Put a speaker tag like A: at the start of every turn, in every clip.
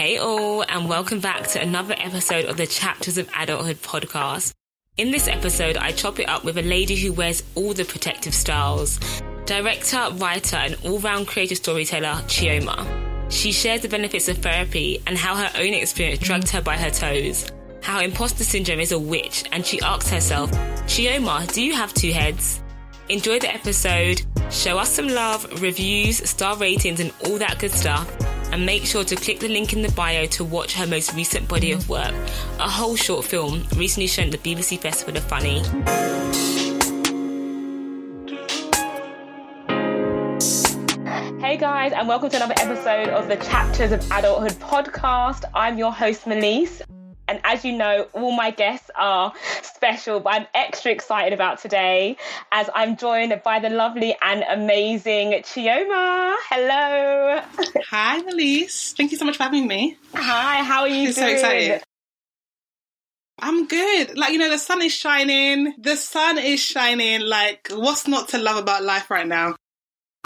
A: Hey all, and welcome back to another episode of the Chapters of Adulthood podcast. In this episode, I chop it up with a lady who wears all the protective styles. Director, writer, and all-round creative storyteller, Chioma. She shares the benefits of therapy and how her own experience dragged her by her toes. How imposter syndrome is a witch, and she asks herself, Chioma, do you have two heads? Enjoy the episode, show us some love, reviews, star ratings, and all that good stuff. And make sure to click the link in the bio to watch her most recent body of work, a whole short film recently shown at the BBC Festival of Funny. Hey guys, and welcome to another episode of the Chapters of Adulthood podcast. I'm your host, Melise. And as you know, all my guests are special, but I'm extra excited about today as I'm joined by the lovely and amazing Chioma. Hello.
B: Hi, Melise. Thank you so much for having me.
A: Hi, how are you
B: I'm
A: doing?
B: so excited. I'm good. Like, you know, the sun is shining. The sun is shining. Like, what's not to love about life right now?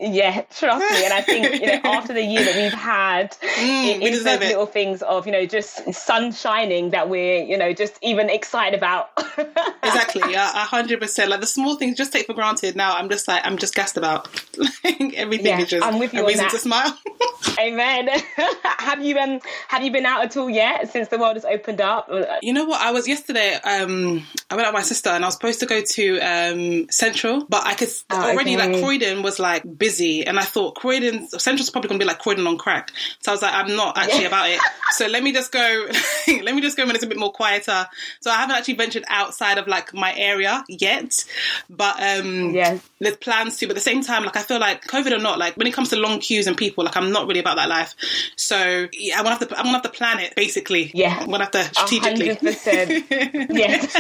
A: Yeah, trust me. And I think, you know, after the year that we've had,
B: Mm,
A: it
B: we
A: those
B: it.
A: little things of, you know, just sun shining that we're, you know, just even excited about.
B: Exactly, a hundred percent. Like the small things, just take for granted. Now I'm just like I'm just gassed about. like everything
A: Yeah,
B: is just
A: I'm with you
B: a reason to smile.
A: Amen. have you um have you been out at all yet since the world has opened up?
B: you know what? I was yesterday. Um, I went out with my sister, and I was supposed to go to um Central, but I could
A: Oh,
B: already
A: okay.
B: like Croydon was like busy, and I thought Croydon Central's probably gonna be like Croydon on crack. So I was like, I'm not actually about it. So let me just go. let me just go when it's a bit more quieter. So I haven't actually ventured outside of like my area yet, but um,
A: Yes.
B: there's plans to. But at the same time, like I feel like COVID or not, like when it comes to long queues and people, like I'm not really about that life. So yeah, I'm gonna have to. I'm gonna have to plan it basically.
A: Yeah.
B: I'm gonna have to strategically.
A: hundred percent. Yes.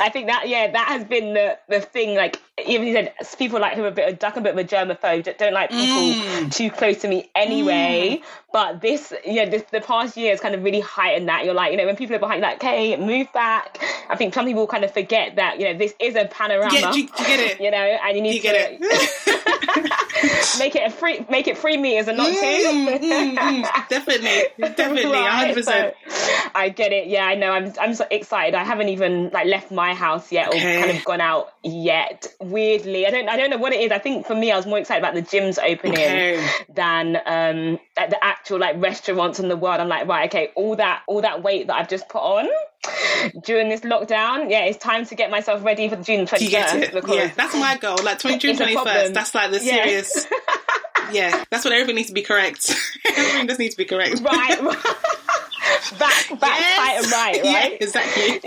A: I think that yeah, that has been the the thing. Like even you said, people like who are a bit of duck a bit of a germaphobe, don't- like people
B: Mm.
A: too close to me anyway. But this yeah, this the past year has kind of really heightened that. You're like, you know, when people are behind like, hey, move back. I think some people kind of forget that, you know, this is a panorama.
B: Yeah, you, you get it?
A: you know, and you need
B: you
A: to
B: get it?
A: make it a free make it free meters and not two.
B: Mm, mm, mm. Definitely, definitely, hundred percent.
A: so I get it. Yeah, I know. I'm I'm so excited. I haven't even like left my house yet or
B: Okay.
A: kind of gone out yet. Weirdly, I don't I don't know what it is. I think for me, I was more excited about the gyms opening
B: Okay.
A: than um like the actual like restaurants in the world. I'm like, right, okay, all that all that weight that I've just put on during this lockdown. Yeah, it's time to get myself ready for the June
B: Do you get
A: 21st
B: it?
A: because
B: Yeah, that's my goal. Like 20 June
A: It's a
B: twenty
A: problem.
B: first. That's like the
A: Yeah.
B: serious. yeah, that's when everything needs to be correct. everything just needs to be correct.
A: right, back back
B: Yes.
A: tight and right,
B: Yeah,
A: right.
B: exactly.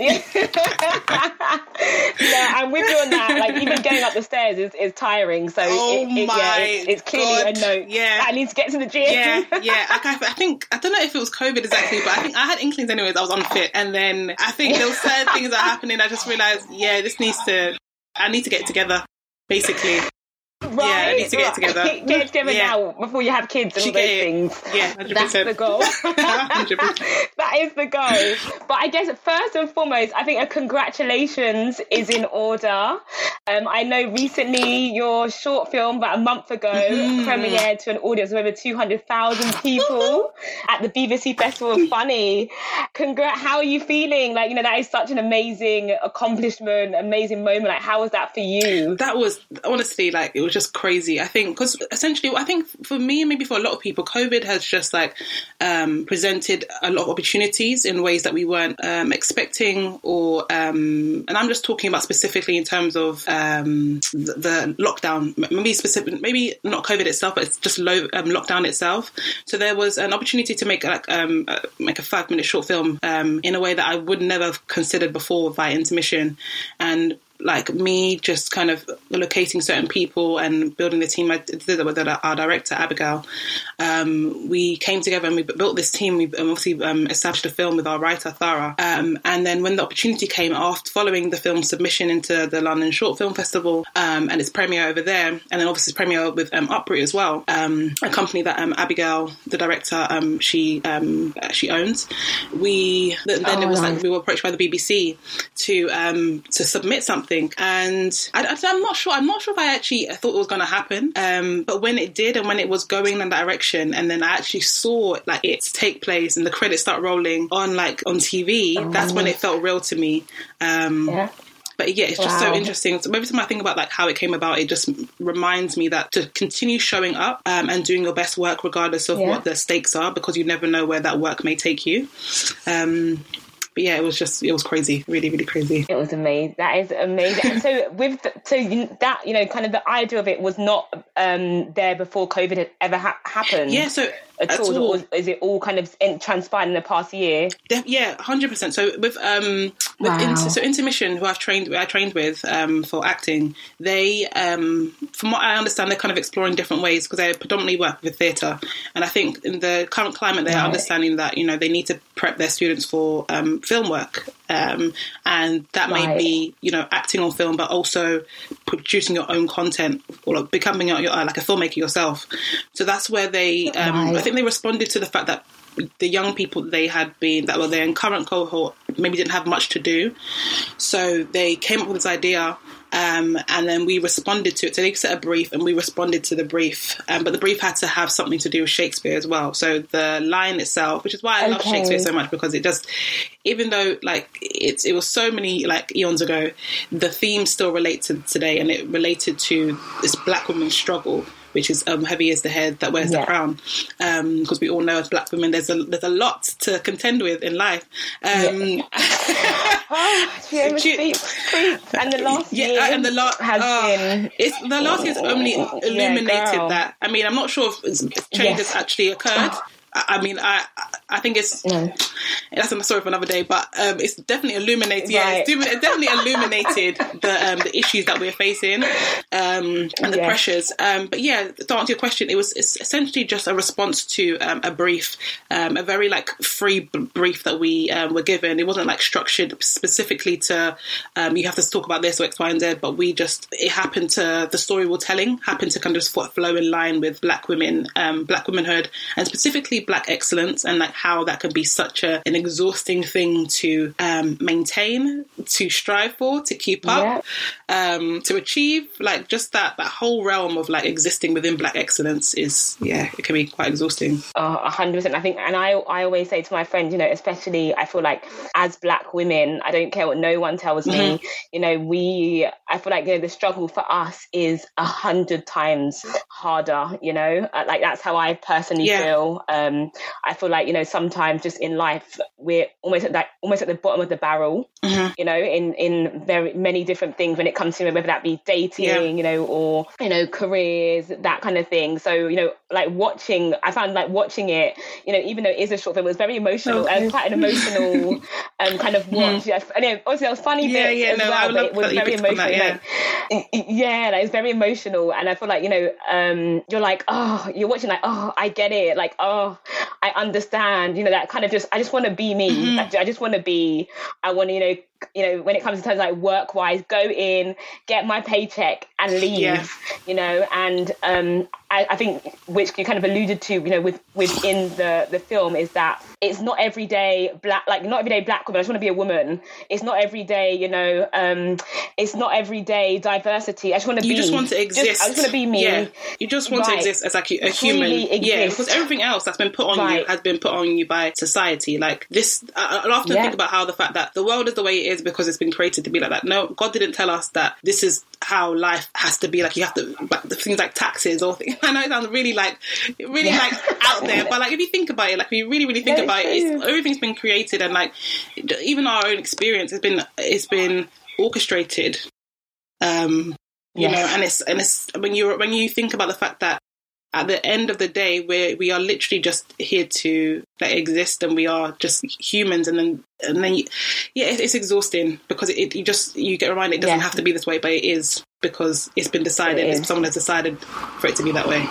A: yeah, I'm with you on that. Like even going up the stairs is, is tiring. So
B: Oh
A: it, it, yeah,
B: my
A: it's, it's clearly
B: God.
A: a note.
B: Yeah.
A: I need to get to the gym.
B: yeah, yeah. Like, I, I think I don't know if it was COVID exactly, but I think I had inklings anyways. I was unfit, and then I think there were certain things that are happening. I just realized, yeah, this needs to. I need to get together, basically.
A: Right.
B: I need to get
A: right.
B: together.
A: Get it together
B: Yeah.
A: now before you have kids and all those things.
B: Yeah, hundred
A: That's the goal. That is the goal. But I guess first and foremost, I think a congratulations is in order. Um, I know recently your short film, about a month ago,
B: Mm-hmm.
A: premiered to an audience of over 200,000 people at the BBC Festival of Funny. Congrat! How are you feeling? Like, you know, that is such an amazing accomplishment, amazing moment. Like, how was that for you?
B: that was honestly like it was just crazy. I think because essentially, I think for me and maybe for a lot of people, COVID has just like um, presented a lot of opportunities in ways that we weren't um, expecting, or um, and I'm just talking about specifically in terms of um, the, the lockdown, maybe specific, maybe not COVID itself, but it's just low um, lockdown itself. So there was an opportunity to make like um, uh, make a five minute short film in a way that I would never have considered before via intermission, and like me just kind of locating certain people and building the team I did with our director Abigail. Um, we came together and we built this team. We obviously um, established a film with our writer Thara. Um, and then when the opportunity came after following the film submission into the London Short Film Festival um, and its premiere over there and then obviously its premiere with um, Uproot as well um, a company that um, Abigail the director um, she um, she owns we then
A: Oh,
B: it was
A: nice.
B: like we were approached by the BBC to um, to submit something something, and I, am not sure. I'm not sure if I actually thought it was going to happen. Um, but when it did, and when it was going in that direction, and then I actually saw like it take place, and the credits start rolling on like on TV, oh. that's when it felt real to me. Um, yeah but yeah, it's just wow. so interesting. So every time I think about like how it came about, it just reminds me that to continue showing up um, and doing your best work, regardless of yeah. what the stakes are, because you never know where that work may take you. Um, but yeah, it was just it was crazy, really, really crazy.
A: It was amazing. That is amazing. so with the, so that you know, kind of the idea of it was not um, there before COVID had ever ha- happened.
B: Yeah. So
A: at, at all, all. Or is it all kind of in, transpired in the past year?
B: yeah, hundred percent. So with um with wow. inter, so intermission, who I've trained I trained with um for acting, they um from what I understand, they're kind of exploring different ways because they predominantly work with theatre, and I think in the current climate, they're right. understanding that you know they need to prep their students for um, film work, um, and that right. may be you know acting on film, but also producing your own content or like becoming a, like a filmmaker yourself. So that's where they um, right think they responded to the fact that the young people they had been that were there in current cohort maybe didn't have much to do, so they came up with this idea. Um, and then we responded to it. So they set a brief, and we responded to the brief. Um, but the brief had to have something to do with Shakespeare as well. So the line itself, which is why I okay. love Shakespeare so much, because it just, even though like it's it was so many like eons ago, the themes still relate to today, and it related to this black woman's struggle which is um, heavy as the head that wears yeah. the crown. Because um, we all know as black women, there's a there's a lot to contend with in life. Um,
A: yeah. oh, and the last yeah, year and the last has uh, been
B: it's the last year's only illuminated yeah, that. I mean, I'm not sure if change yes. has actually occurred. I mean, I I think it's no. that's a story for another day, but um, it's definitely illuminated. Yeah, it's definitely illuminated the um, the issues that we're facing um, and the pressures. Um, but yeah, to answer your question, it was it's essentially just a response to um, a brief, um, a very like free brief that we were given. It wasn't like structured specifically to you have to talk about this or X, Y, and Z. But we just it happened to the story we're telling happened to kind of flow in line with Black women, Black womanhood, and specifically Black excellence and like how that can be such a, an exhausting thing to um, maintain, to strive for, to keep up, yeah. um, to achieve. Like just that that whole realm of like existing within Black excellence is yeah, it can be quite exhausting.
A: A hundred percent. I think, and I I always say to my friends, you know, especially I feel like as Black women, I don't care what no one tells mm-hmm. me. You know, we I feel like you know the struggle for us is a hundred times harder. You know, uh, like that's how I personally yeah. feel. Um, I feel like you know sometimes just in life we're almost at that almost at the bottom of the barrel. Mm-hmm. You know, in in very many different things when it comes to whether that be dating, yeah. you know, or you know careers, that kind of thing. So you know, like watching, I found like watching it, you know, even though it is a short film, it was very emotional and quite an emotional um, kind of mm-hmm. watch. Yeah, I know, obviously, there was funny yeah, bits yeah, as no, well, but it was very emotional. That, yeah. Like, yeah, like, it was very emotional, and I feel like you know, um, you're like, oh, you're watching like, oh, I get it, like, oh, I understand, you know, that kind of just, I just want to be me. Mm-hmm. I just want to be, I want to, you know, you know, when it comes to terms like work wise, go in, get my paycheck and leave, yeah. you know, and um, I, I, think which you kind of alluded to, you know, with within the the film is that it's not every day black, like not every day black woman. I just want to be a woman. It's not every day, you know, um, it's not every day diversity. I just want to
B: you
A: be.
B: You just want to exist.
A: Just, I just want to be me.
B: Yeah. You just want right. to exist as like a human. Yeah, because everything else that's been put on right. you has been put on you by society. Like this, I, I often yeah. think about how the fact that the world is the way it is because it's been created to be like that. No, God didn't tell us that this is how life has to be. Like you have to, like, things like taxes or things. I know it sounds really like, really yeah. like out there, but like if you think about it, like if you really, really think about it, everything's been created and like even our own experience has been, it's been orchestrated. Um, you yes. know, and it's and it's when you when you think about the fact that at the end of the day, we we are literally just here to like, exist, and we are just humans. And then, and then, you, yeah, it, it's exhausting because it, it, you just you get reminded it doesn't yeah. have to be this way, but it is because it's been decided. It someone has decided for it to be that way.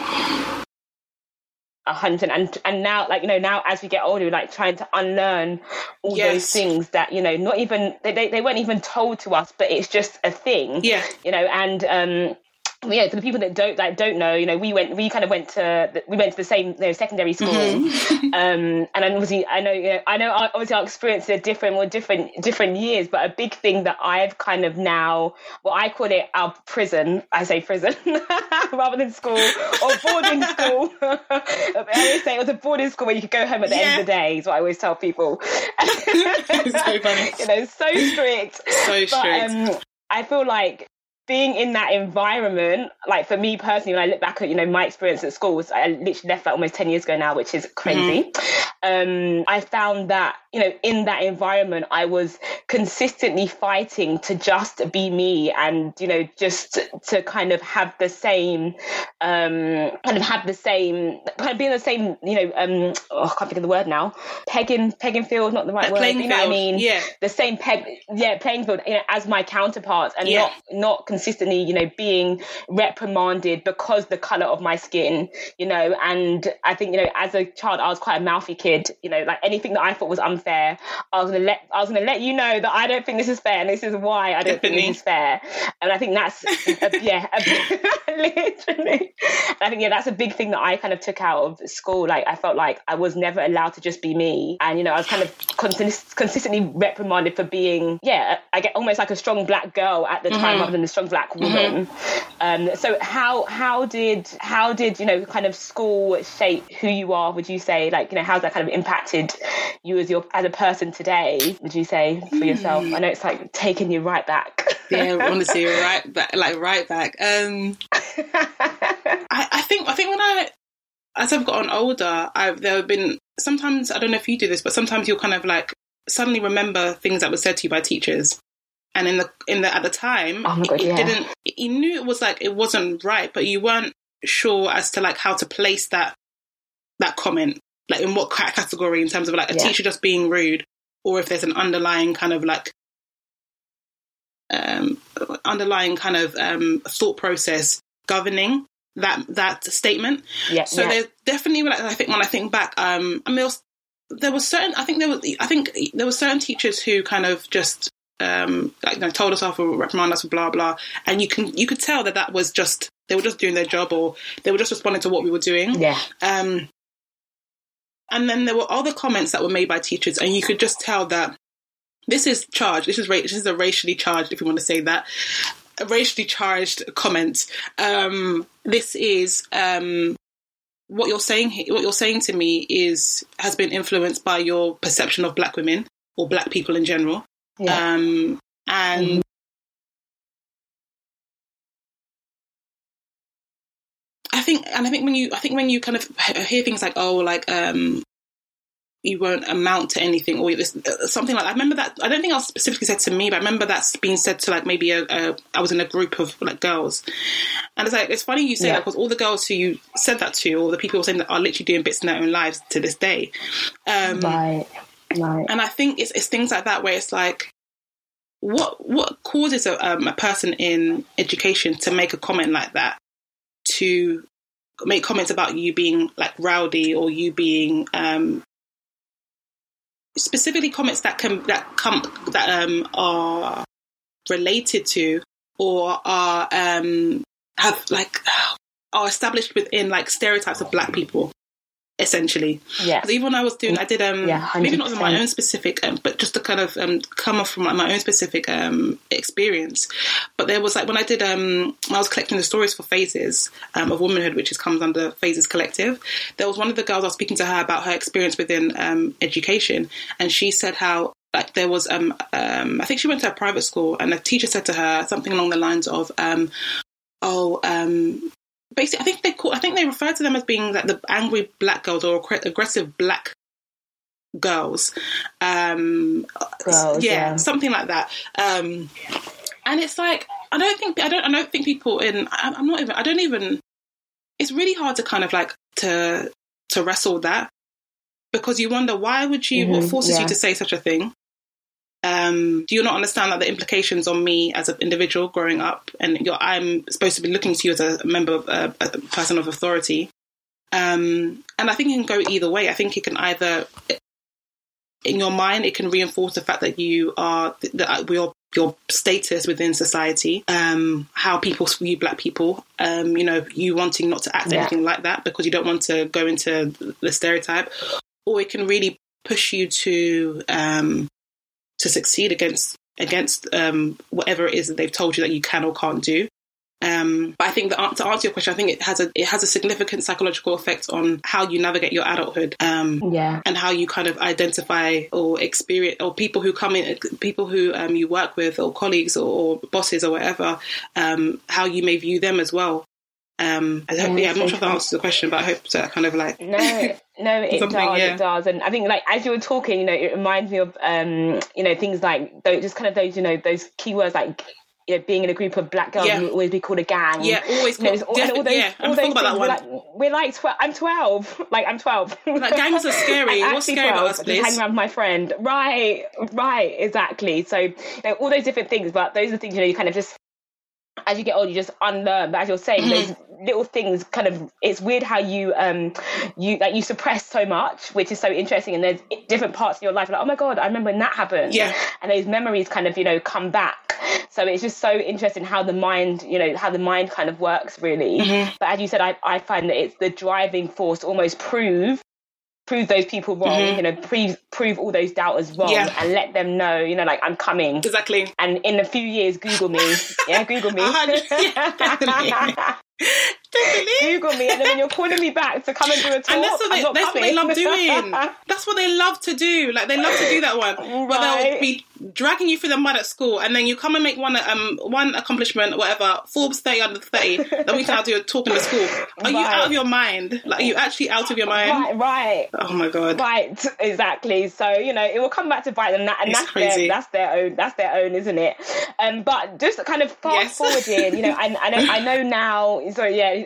A: A hundred and and now, like you know, now as we get older, we're like trying to unlearn all yes. those things that you know, not even they, they they weren't even told to us, but it's just a thing.
B: Yeah,
A: you know, and um yeah, for the people that don't like don't know, you know, we went, we kind of went to, we went to the same, you know, secondary school, mm-hmm. um, and obviously, I know, you know, I know, obviously, our experiences are different, or different, different years. But a big thing that I've kind of now, well, I call it our prison. I say prison rather than school or boarding school. I always say it was a boarding school where you could go home at the yeah. end of the day. Is what I always tell people. so funny. you know, so strict.
B: So strict. But, um,
A: I feel like being in that environment, like for me personally, when I look back at you know my experience at school, I literally left that almost ten years ago now, which is crazy. Mm-hmm. Um, I found that you know in that environment, I was consistently fighting to just be me, and you know just to kind of have the same, um, kind of have the same, kind of be in the same, you know, um, oh, I can't think of the word now, pegging, pegging field, not the right word,
B: you know
A: what I mean?
B: Yeah,
A: the same peg, yeah, playing field, you know, as my counterparts, and yeah. not not consistently, you know, being reprimanded because the color of my skin, you know, and I think, you know, as a child, I was quite a mouthy kid, you know, like anything that I thought was unfair, I was gonna let, I was gonna let you know that I don't think this is fair, and this is why I don't think this is fair, and I think that's, a, yeah, a, literally, I think yeah, that's a big thing that I kind of took out of school. Like I felt like I was never allowed to just be me, and you know, I was kind of consist- consistently reprimanded for being, yeah, I get almost like a strong black girl at the time, mm-hmm. rather than a strong black woman. Mm-hmm. Um, so how how did how did you know kind of school shape who you are? Would you say like you know how's that kind of impacted you as your as a person today? Would you say for yourself? Mm. I know it's like taking you right back.
B: yeah, honestly, right back, like right back. Um, I, I think I think when I as I've gotten older, I've there have been sometimes I don't know if you do this, but sometimes you'll kind of like suddenly remember things that were said to you by teachers and in the in the at the time
A: oh God,
B: it
A: yeah.
B: didn't you knew it was like it wasn't right but you weren't sure as to like how to place that that comment like in what category in terms of like a yeah. teacher just being rude or if there's an underlying kind of like um underlying kind of um thought process governing that that statement
A: yeah
B: so
A: yeah.
B: there's definitely like i think when i think back um i mean there was, there was certain i think there was i think there were certain teachers who kind of just um, like you know, told us off or reprimanded us for blah blah, and you can you could tell that that was just they were just doing their job or they were just responding to what we were doing.
A: Yeah.
B: Um, and then there were other comments that were made by teachers, and you could just tell that this is charged. This is ra- this is a racially charged, if you want to say that, racially charged comment. Um, this is um, what you're saying. What you're saying to me is has been influenced by your perception of black women or black people in general. Yeah. Um, and mm-hmm. I think, and I think when you, I think when you kind of hear things like, oh, like, um, you won't amount to anything or uh, something like that. I remember that. I don't think I was specifically said to me, but I remember that's being said to like maybe a, a I was in a group of like girls, and it's like it's funny you say yeah. that because all the girls who you said that to, or the people who saying that are literally doing bits in their own lives to this day.
A: Um, right. Right.
B: And I think it's, it's things like that where it's like, what what causes a, um, a person in education to make a comment like that? To make comments about you being like rowdy or you being um, specifically comments that can that come that um, are related to or are um, have like are established within like stereotypes of black people essentially.
A: Yeah.
B: Even when I was doing, I did um yeah, maybe not my own specific, um, but just to kind of um, come off from like, my own specific um experience. But there was like when I did um I was collecting the stories for Phases um, of Womanhood, which is comes under Phases Collective. There was one of the girls I was speaking to her about her experience within um education, and she said how like there was um, um I think she went to a private school and the teacher said to her something along the lines of um oh um basically, I think they call, I think they refer to them as being like the angry black girls or aggressive black girls. Um,
A: girls
B: yeah,
A: yeah,
B: something like that. Um, and it's like I don't think I don't I don't think people in I'm not even I don't even. It's really hard to kind of like to to wrestle that because you wonder why would you mm-hmm, what forces yeah. you to say such a thing um, do you not understand that the implications on me as an individual growing up, and I'm supposed to be looking to you as a member of a, a person of authority? Um, and I think it can go either way. I think it can either, in your mind, it can reinforce the fact that you are that we are your status within society, um, how people view black people, um, you know, you wanting not to act
A: Yeah.
B: anything like that because you don't want to go into the stereotype, or it can really push you to um, to succeed against against um, whatever it is that they've told you that you can or can't do. Um, but I think that to answer your question, I think it has a it has a significant psychological effect on how you navigate your adulthood. Um,
A: Yeah.
B: and how you kind of identify or experience or people who come in people who um, you work with or colleagues or, or bosses or whatever um, how you may view them as well um, I hope,
A: Yeah,
B: yeah, I'm not sure if that answers the question but I hope so kind of like
A: No, no, it does,
B: yeah.
A: it does, and I think like as you were talking, you know, it reminds me of um, you know, things like those, just kind of those, you know, those keywords like you know, being in a group of black girls
B: Yeah.
A: will always be called a gang.
B: yeah always
A: You know, all, and all those,
B: yeah
A: all
B: I'm
A: those
B: about that one
A: We're like, we're like tw- I'm 12. Like, I'm 12.
B: Like, gangs are scary. What's scary about us, please?
A: Hanging around with my friend. Right, right, exactly. So, you know, all those different things, but those are things, you know, you kind of just, as you get older, you just unlearn. But as you're saying,
B: Mm-hmm.
A: those little things kind of, it's weird how you, um, you, like, you suppress so much, which is so interesting. And there's different parts of your life, like, oh my God, I remember when that happened.
B: Yeah.
A: And those memories kind of, you know, come back. So it's just so interesting how the mind, you know, how the mind kind of works really.
B: Mm-hmm.
A: But as you said, I, I find that it's the driving force almost prove prove those people wrong, you know, prove prove all those doubters wrong
B: Mm-hmm. Yeah.
A: and let them know, you know, like I'm coming.
B: exactly
A: And in a few years, Google me. Yeah, Google me.
B: Yeah, definitely. Definitely.
A: Google me, and then you're calling me back to come and do a talk,
B: And that's what they, that's what they love doing. That's what they love to do. Like they love to do that one. right. Where they'll be dragging you through the mud at school, and then you come and make one um one accomplishment, whatever. Forbes thirty under thirty. Then we can do a talk in the school. Are you out of your mind? Like are you actually out of your mind?
A: Right, right.
B: Oh my god.
A: Right, exactly. So you know, it will come back to bite them, and, that, and
B: It's
A: that's
B: crazy.
A: their that's their own that's their own, isn't it? Um, but just kind of fast
B: Yes.
A: forwarding, you know, I, I know I know now. So yeah,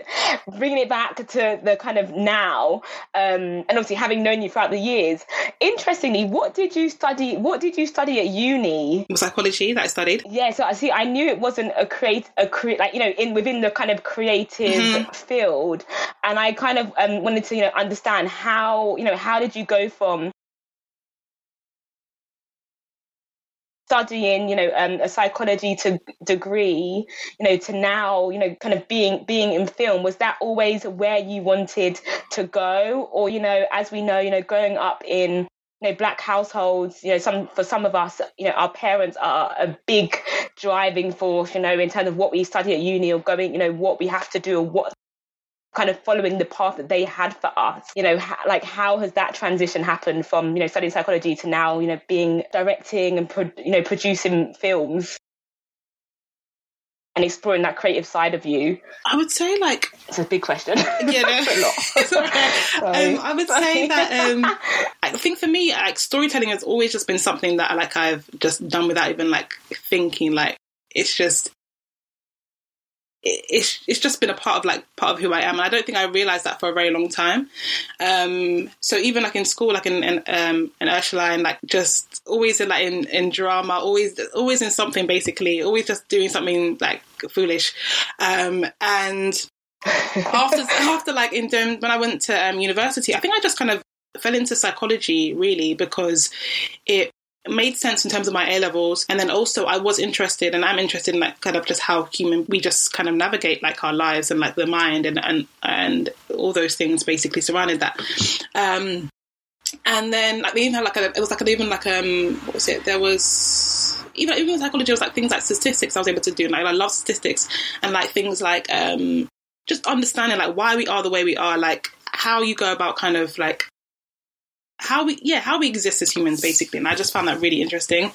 A: bringing it back to the kind of now, um, and obviously having known you throughout the years. Interestingly, what did you study? What did you study at uni?
B: Psychology that I studied.
A: Yeah, so I see. I knew it wasn't a create a create like you know in within the kind of creative
B: Mm-hmm.
A: field, and I kind of um, wanted to you know understand how you know how did you go from studying you know um, a psychology to degree you know to now you know kind of being being in film was that always where you wanted to go or you know as we know you know growing up in you know black households you know some for some of us you know our parents are a big driving force you know in terms of what we study at uni or going you know what we have to do or what kind of following the path that they had for us you know ha- like how has that transition happened from you know studying psychology to now you know being directing and pro- you know producing films and exploring that creative side of you
B: I would say like
A: it's a big question
B: yeah, no,
A: a lot.
B: it's. Um, I would say that um, I think for me, like storytelling has always just been something that like I've just done without even like thinking. Like it's just. It- It's it's just been a part of like part of who I am, and I don't think I realized that for a very long time. Um, so even like in school, like in, in um in Ursuline, like just always in like in, in drama, always always in something basically, always just doing something like foolish, um, and after after like in when I went to um, university, I think I just kind of fell into psychology really because it made sense in terms of my A levels, and then also I was interested, and I'm interested in like kind of just how human we just kind of navigate like our lives and like the mind and and and all those things basically surrounded that. Um, and then like they even had like a, it was like an, even like um what was it? There was even even psychology was like things like statistics I was able to do. Like I love statistics and like things like um just understanding like why we are the way we are, like how you go about kind of like how we yeah how we exist as humans basically and i just found that really interesting.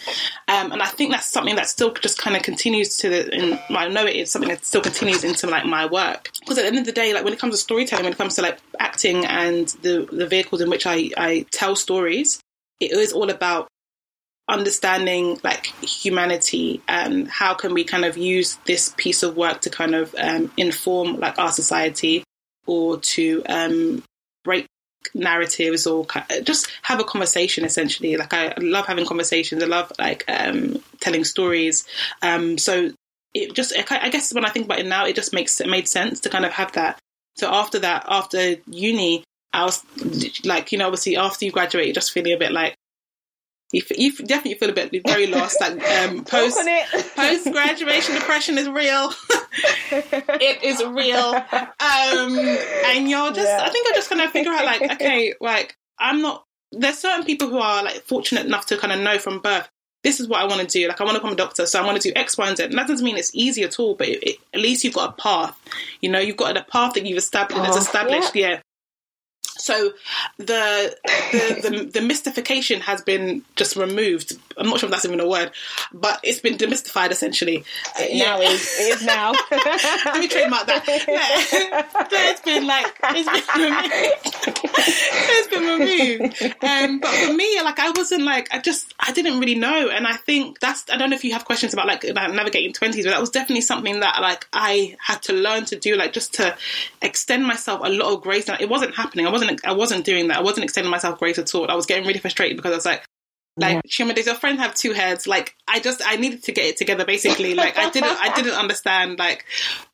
B: Um, and i think that's something that still just kind of continues to the in, i know it is something that still continues into like my work. Because at the end of the day like when it comes to storytelling when it comes to like acting and the the vehicles in which i i tell stories it is all about understanding like humanity and how can we kind of use this piece of work to kind of um, inform like our society or to um, break narratives or just have a conversation essentially. Like i love having conversations. I love like um telling stories. Um so it just I guess when i think about it now it just makes it made sense to kind of have that. So after that after uni i was like you know obviously after you graduate you're just feeling a bit like you, you definitely feel a bit very lost. Like um, post post graduation depression is real. it is real, um, and you're just. Yeah. I think I'm just kind of figure out like, okay, like I'm not. There's certain people who are like fortunate enough to kind of know from birth. This is what I want to do. Like I want to become a doctor, so I want to do X, Y, and Z. And that doesn't mean it's easy at all, but it, it, at least you've got a path. You know, you've got a path that you've established. That's established. Yeah. yeah so the, the, the the mystification has been just removed. I'm not sure if that's even a word, but it's been demystified essentially.
A: It yeah. now is it is now.
B: Let me trademark that. Yeah. it's been like it's been removed. it's been removed. Um, but for me, like I wasn't like I just I didn't really know, and I think that's I don't know if you have questions about like about navigating twenties, but that was definitely something that like I had to learn to do, like just to extend myself a lot of grace. And it wasn't happening. I wasn't I wasn't doing that. I wasn't extending myself grace at all. I was getting really frustrated because I was like, like yeah. does your friend have two heads? Like I just I needed to get it together basically. Like I didn't I didn't understand like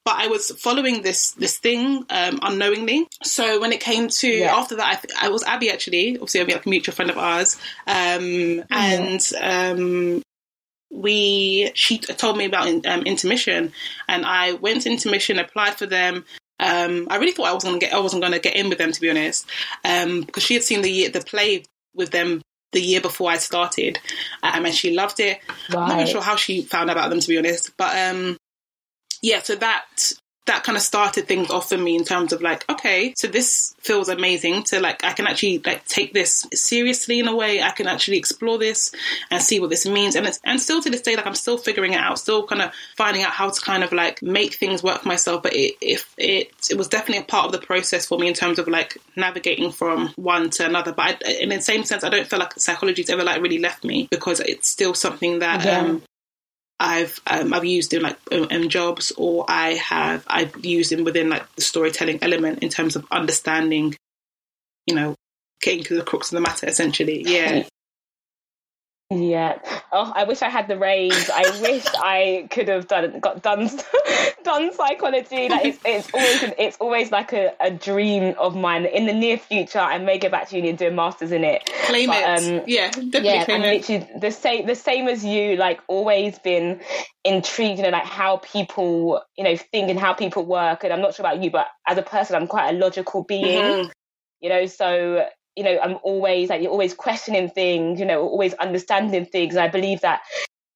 B: but I was following this this thing um, unknowingly. So when it came to yeah. after that, I, th- I was Abby actually, obviously Abby like a mutual friend of ours, um, and um, we she told me about um, intermission, and I went to intermission, applied for them, um, I really thought I wasn't gonna get I wasn't going to get in with them to be honest, um, because she had seen the year, the play with them the year before I started, um, and she loved it. Right. I'm not sure how she found out about them to be honest, but um, yeah. So that that kind of started things off for me in terms of like, okay, so this feels amazing to like, I can actually like take this seriously in a way. I can actually explore this and see what this means. And it's, and still to this day, like I'm still figuring it out, still kind of finding out how to kind of like make things work for myself. But it, if it, it was definitely a part of the process for me in terms of like navigating from one to another. But I, in the same sense, I don't feel like psychology's ever like really left me because it's still something that, yeah. um, I've um, I've used in like in jobs, or I have I've used them within like the storytelling element in terms of understanding, you know, getting to the crux of the matter. Essentially, yeah.
A: Yeah. Oh, I wish I had the range. I wish I could have done got done done psychology. Like it's, it's always it's always like a, a dream of mine. In the near future, I may go back to uni and do a masters in it.
B: Claim but, it. Um, yeah, definitely
A: yeah,
B: claim
A: it. Literally the same the same as you. Like always been intrigued, you know, like how people you know think and how people work. And I'm not sure about you, but as a person, I'm quite a logical being. Mm-hmm. You know, so you know, I'm always like you're always questioning things, you know, always understanding things. And I believe that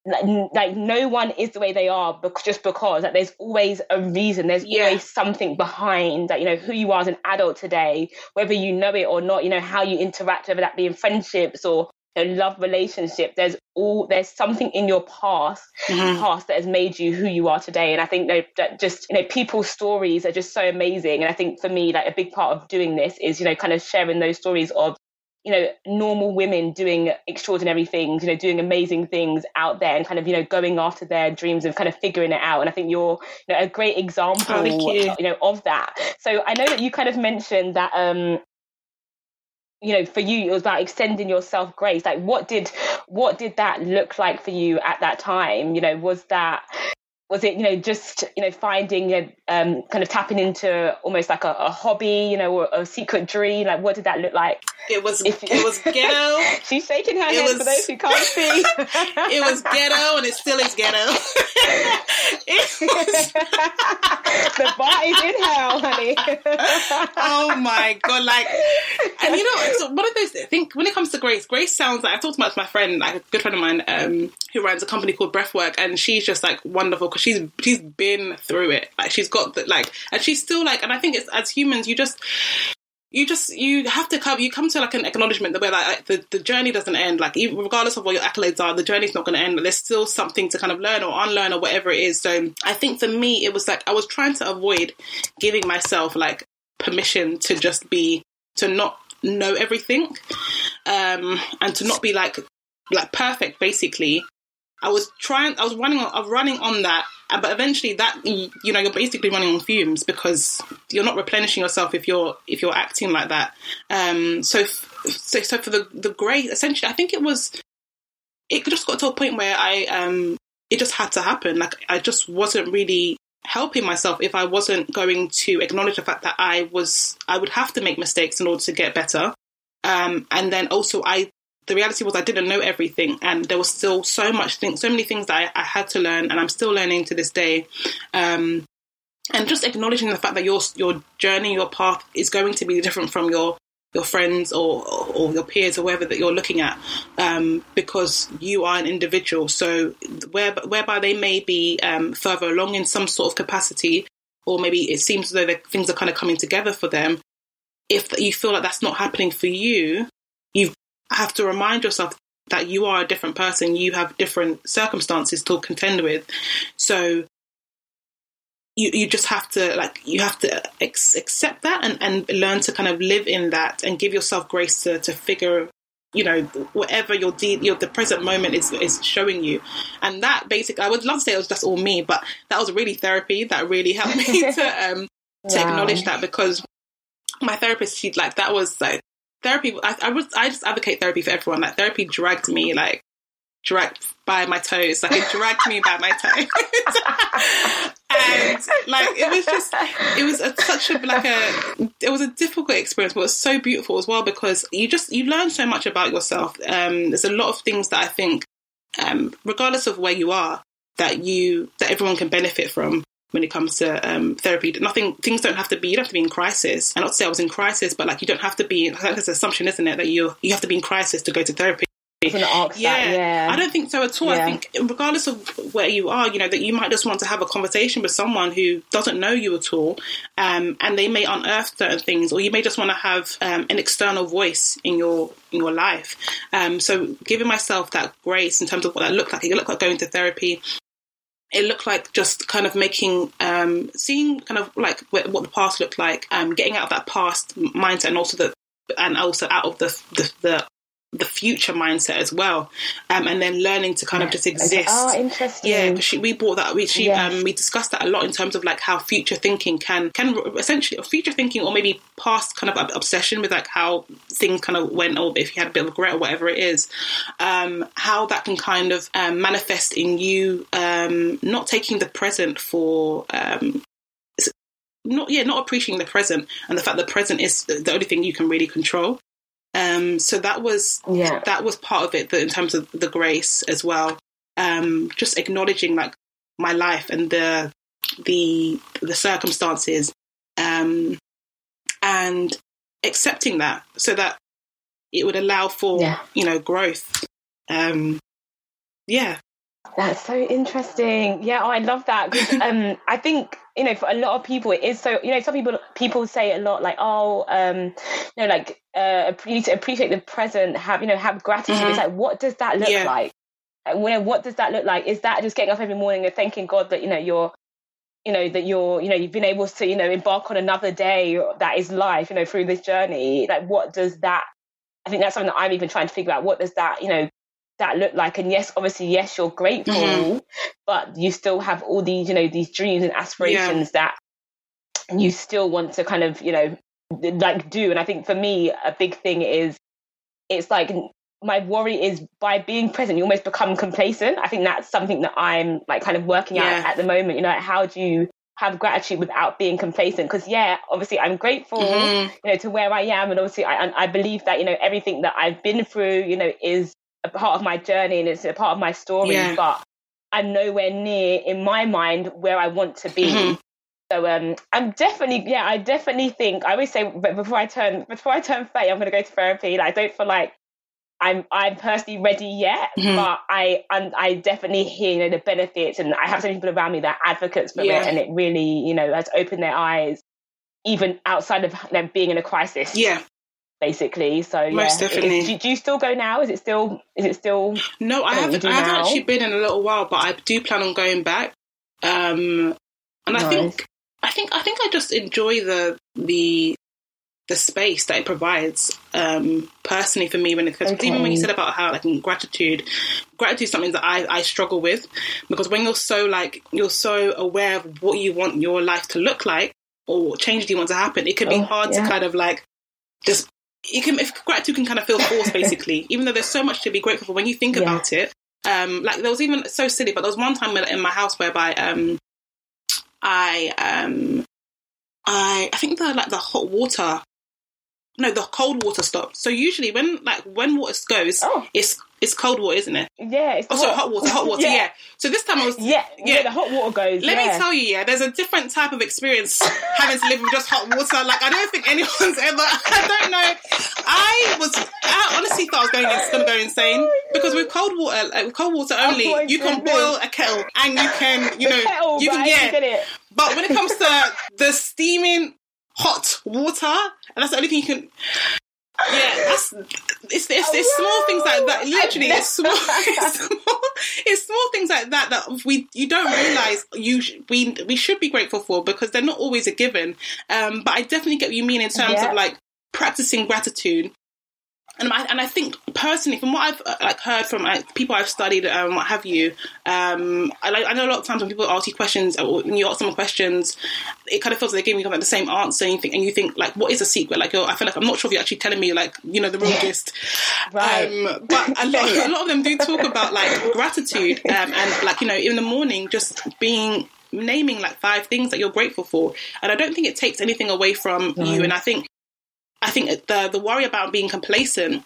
A: like, like no one is the way they are because, just because like there's always a reason there's yeah. always something behind that you know who you are as an adult today whether you know it or not you know how you interact whether that be in friendships or a love relationship. There's all there's something in your past mm-hmm. past that has made you who you are today. And i think that, that just you know people's stories are just so amazing. And i think for me like a big part of doing this is you know kind of sharing those stories of you know normal women doing extraordinary things you know doing amazing things out there and kind of you know going after their dreams and kind of figuring it out. And i think you're you know a great example oh, you. you know of that. So i know that you kind of mentioned that um you know for you it was about extending yourself grace. Like what did what did that look like for you at that time? You know was that was it you know just you know finding you know, um, kind of tapping into almost like a, a, hobby you know or a secret dream? Like what did that look like?
B: It was if, it was ghetto.
A: She's shaking her it head was, for those who can't see.
B: It was ghetto and it still is ghetto. Was...
A: the bar is in hell honey.
B: Oh my god like and you know so one of those I think when it comes to Grace Grace sounds like I've talked about my friend like a good friend of mine um, who runs a company called Breathwork and she's just like wonderful because she's she's been through it. Like she's got the like, and she's still like, and I think it's as humans, you just you just you have to come you come to like an acknowledgement that where like, the, the journey doesn't end. Like even, regardless of what your accolades are the journey's not going to end. But there's still something to kind of learn or unlearn or whatever it is. So i think for me it was like i was trying to avoid giving myself like permission to just be to not know everything um and to not be like like perfect basically I was trying, I was running, on, I was running on that, but eventually that, you know, you're basically running on fumes because you're not replenishing yourself if you're if you're acting like that. Um, so, so, so for the the great, essentially, I think it was, it just got to a point where I, um, it just had to happen. Like I just wasn't really helping myself if I wasn't going to acknowledge the fact that I was, I would have to make mistakes in order to get better. Um, and then also I the reality was I didn't know everything, and there was still so much things, so many things that I, I, had to learn, and I'm still learning to this day. Um, and just acknowledging the fact that your your journey, your path is going to be different from your your friends or, or your peers or whoever that you're looking at, um, because you are an individual. So where, whereby they may be um, further along in some sort of capacity, or maybe it seems as though things are kind of coming together for them. If you feel like that's not happening for you, you have to remind yourself that you are a different person. You have different circumstances to contend with. So you, you just have to like you have to ex- accept that and, and learn to kind of live in that and give yourself grace to, to figure you know whatever your, de- your the present moment is is showing you and that basically i would love to say it was just all me but that was really therapy that really helped me to um to wow. acknowledge that because my therapist she like that was like therapy I, I was i just advocate therapy for everyone. Like therapy dragged me like dragged by my toes. Like it dragged me by my toes. And like it was just it was a, such a like a it was a difficult experience but it was so beautiful as well because you just you learn so much about yourself. Um, there's a lot of things that i think um, regardless of where you are that you that everyone can benefit from when it comes to um, therapy. Nothing, things don't have to be. You don't have to be in crisis. And not to say I was in crisis, but like you don't have to be. That's an assumption, isn't it, that you you have to be in crisis to go to therapy
A: yeah. yeah.
B: I don't think so at all. Yeah. I think regardless of where you are, you know, that you might just want to have a conversation with someone who doesn't know you at all, um, and they may unearth certain things, or you may just want to have um, an external voice in your in your life. Um, so giving myself that grace in terms of what that looked like. It looked like going to therapy. It looked like just kind of making, um, seeing kind of like what, the past looked like, um, getting out of that past mindset, and also the and also out of the, the, the the future mindset as well, um, and then learning to kind yeah. of just exist.
A: Oh, interesting.
B: Yeah, she, we brought that. We she, yes. um, we discussed that a lot in terms of like how future thinking can can essentially, future thinking, or maybe past kind of obsession with like how things kind of went, or if you had a bit of regret or whatever it is, um, how that can kind of um, manifest in you um, not taking the present for um, not yeah not appreciating the present and the fact that the present is the only thing you can really control um, so that was yeah. that was part of it. in terms of the grace as well, um, just acknowledging like my life and the the the circumstances, um, and accepting that, so that it would allow for yeah. you know growth. Um, yeah,
A: that's so interesting. Yeah, oh, I love that. Um, I think you know for a lot of people it is so. You know, some people people say a lot like, oh, um, you know, like uh, you need to appreciate the present. Have you know, have gratitude. Mm-hmm. It's like, what does that look yeah. like? And you know, what does that look like? Is that just getting up every morning and thanking God that you know you're you know that you're you know you've been able to you know embark on another day that is life you know through this journey like what does that i think that's something that i'm even trying to figure out what does that you know that look like and yes obviously yes you're grateful mm-hmm. but you still have all these you know these dreams and aspirations yeah. that you still want to kind of you know like do and i think for me a big thing is it's like my worry is by being present you almost become complacent i think that's something that i'm like kind of working yeah. out at the moment you know like how do you have gratitude without being complacent because yeah obviously i'm grateful mm-hmm. you know to where i am and obviously I, I believe that you know everything that i've been through you know is a part of my journey and it's a part of my story, yeah. but I'm nowhere near in my mind where I want to be. Mm-hmm. So um, I'm definitely, yeah, I definitely think I always say before I turn before I turn 30, I'm going to go to therapy. Like, I don't feel like I'm I'm personally ready yet, mm-hmm. but I I'm, I definitely hear you know, the benefits, and I have some people around me that advocates for yeah. it, and it really you know has opened their eyes, even outside of them being in a crisis.
B: Yeah,
A: basically. So
B: most
A: yeah.
B: definitely.
A: do, do, you still go now? Is it still? Is it still?
B: No, I haven't. I haven't actually been in a little while, but I do plan on going back. Um, and nice. I think, I think, I think I just enjoy the the the space that it provides um, personally for me when it okay. even when you said about how like gratitude gratitude is something that I, I struggle with because when you're so like you're so aware of what you want your life to look like or what change do you want to happen it can be oh, hard yeah. to kind of like just you can if gratitude can kind of feel forced basically even though there's so much to be grateful for when you think yeah. about it um like there was even so silly but there was one time in my house whereby um i um i i think the like the hot water no, the cold water stopped. So usually when like when water goes,
A: Oh.
B: it's it's cold water, isn't it?
A: Yeah, it's
B: Oh, sorry, hot water, hot water.
A: Yeah.
B: yeah. So this time I was
A: Yeah, yeah, the hot water goes.
B: Let
A: yeah.
B: me tell you, yeah, there's a different type of experience having to live with just hot water. Like, I don't think anyone's ever. I don't know. I was. I honestly thought I was going going to go insane oh because uh, with cold water, like, with cold water only, you can
A: goodness.
B: boil a kettle and you can, you know,
A: Kettle,
B: you can
A: I
B: yeah.
A: get it.
B: But when it comes to the steaming hot water, and that's the only thing you can. Yeah, that's it's it's, it's small things like that. Literally, it's small, it's small, it's small things like that that we you don't realize you sh- we we should be grateful for because they're not always a given. Um, but I definitely get what you mean in terms
A: Yeah.
B: of like practicing gratitude. And I, and I think personally, from what I've uh, like heard from like, people I've studied, um, what have you, um, I, like, I know a lot of times when people ask you questions, or when you ask them questions, it kind of feels like they're giving you like, the same answer, and you think, and you think like, what is a secret? Like, you're, I feel like I'm not sure if you're actually telling me like, you know, the real gist.
A: Right.
B: Um, but a lot, a lot of them do talk about like gratitude, um, and like you know, in the morning, just being naming like five things that you're grateful for, and I don't think it takes anything away from you. And I think, I think the the worry about being complacent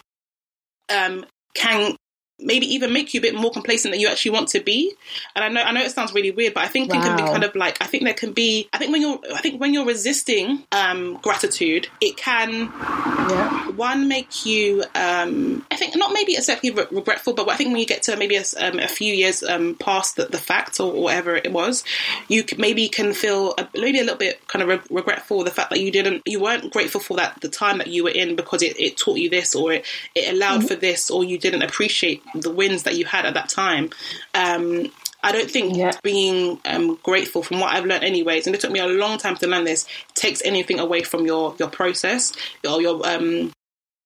B: um, can maybe even make you a bit more complacent than you actually want to be. And I know I know it sounds really weird, but I think it can be kind of like I think there can be I think when you're I think when you're resisting um, gratitude, it can
A: Yeah.
B: one make you um i think not maybe exactly re- regretful but i think when you get to maybe a, um, a few years um past the, the fact or whatever it was you maybe can feel a, maybe a little bit kind of re- regretful the fact that you didn't you weren't grateful for that the time that you were in because it, it taught you this or it, it allowed for this or you didn't appreciate the wins that you had at that time um I don't think
A: Yeah.
B: being um, grateful from what I've learned, anyways, and it took me a long time to learn this, takes anything away from your your process or your um,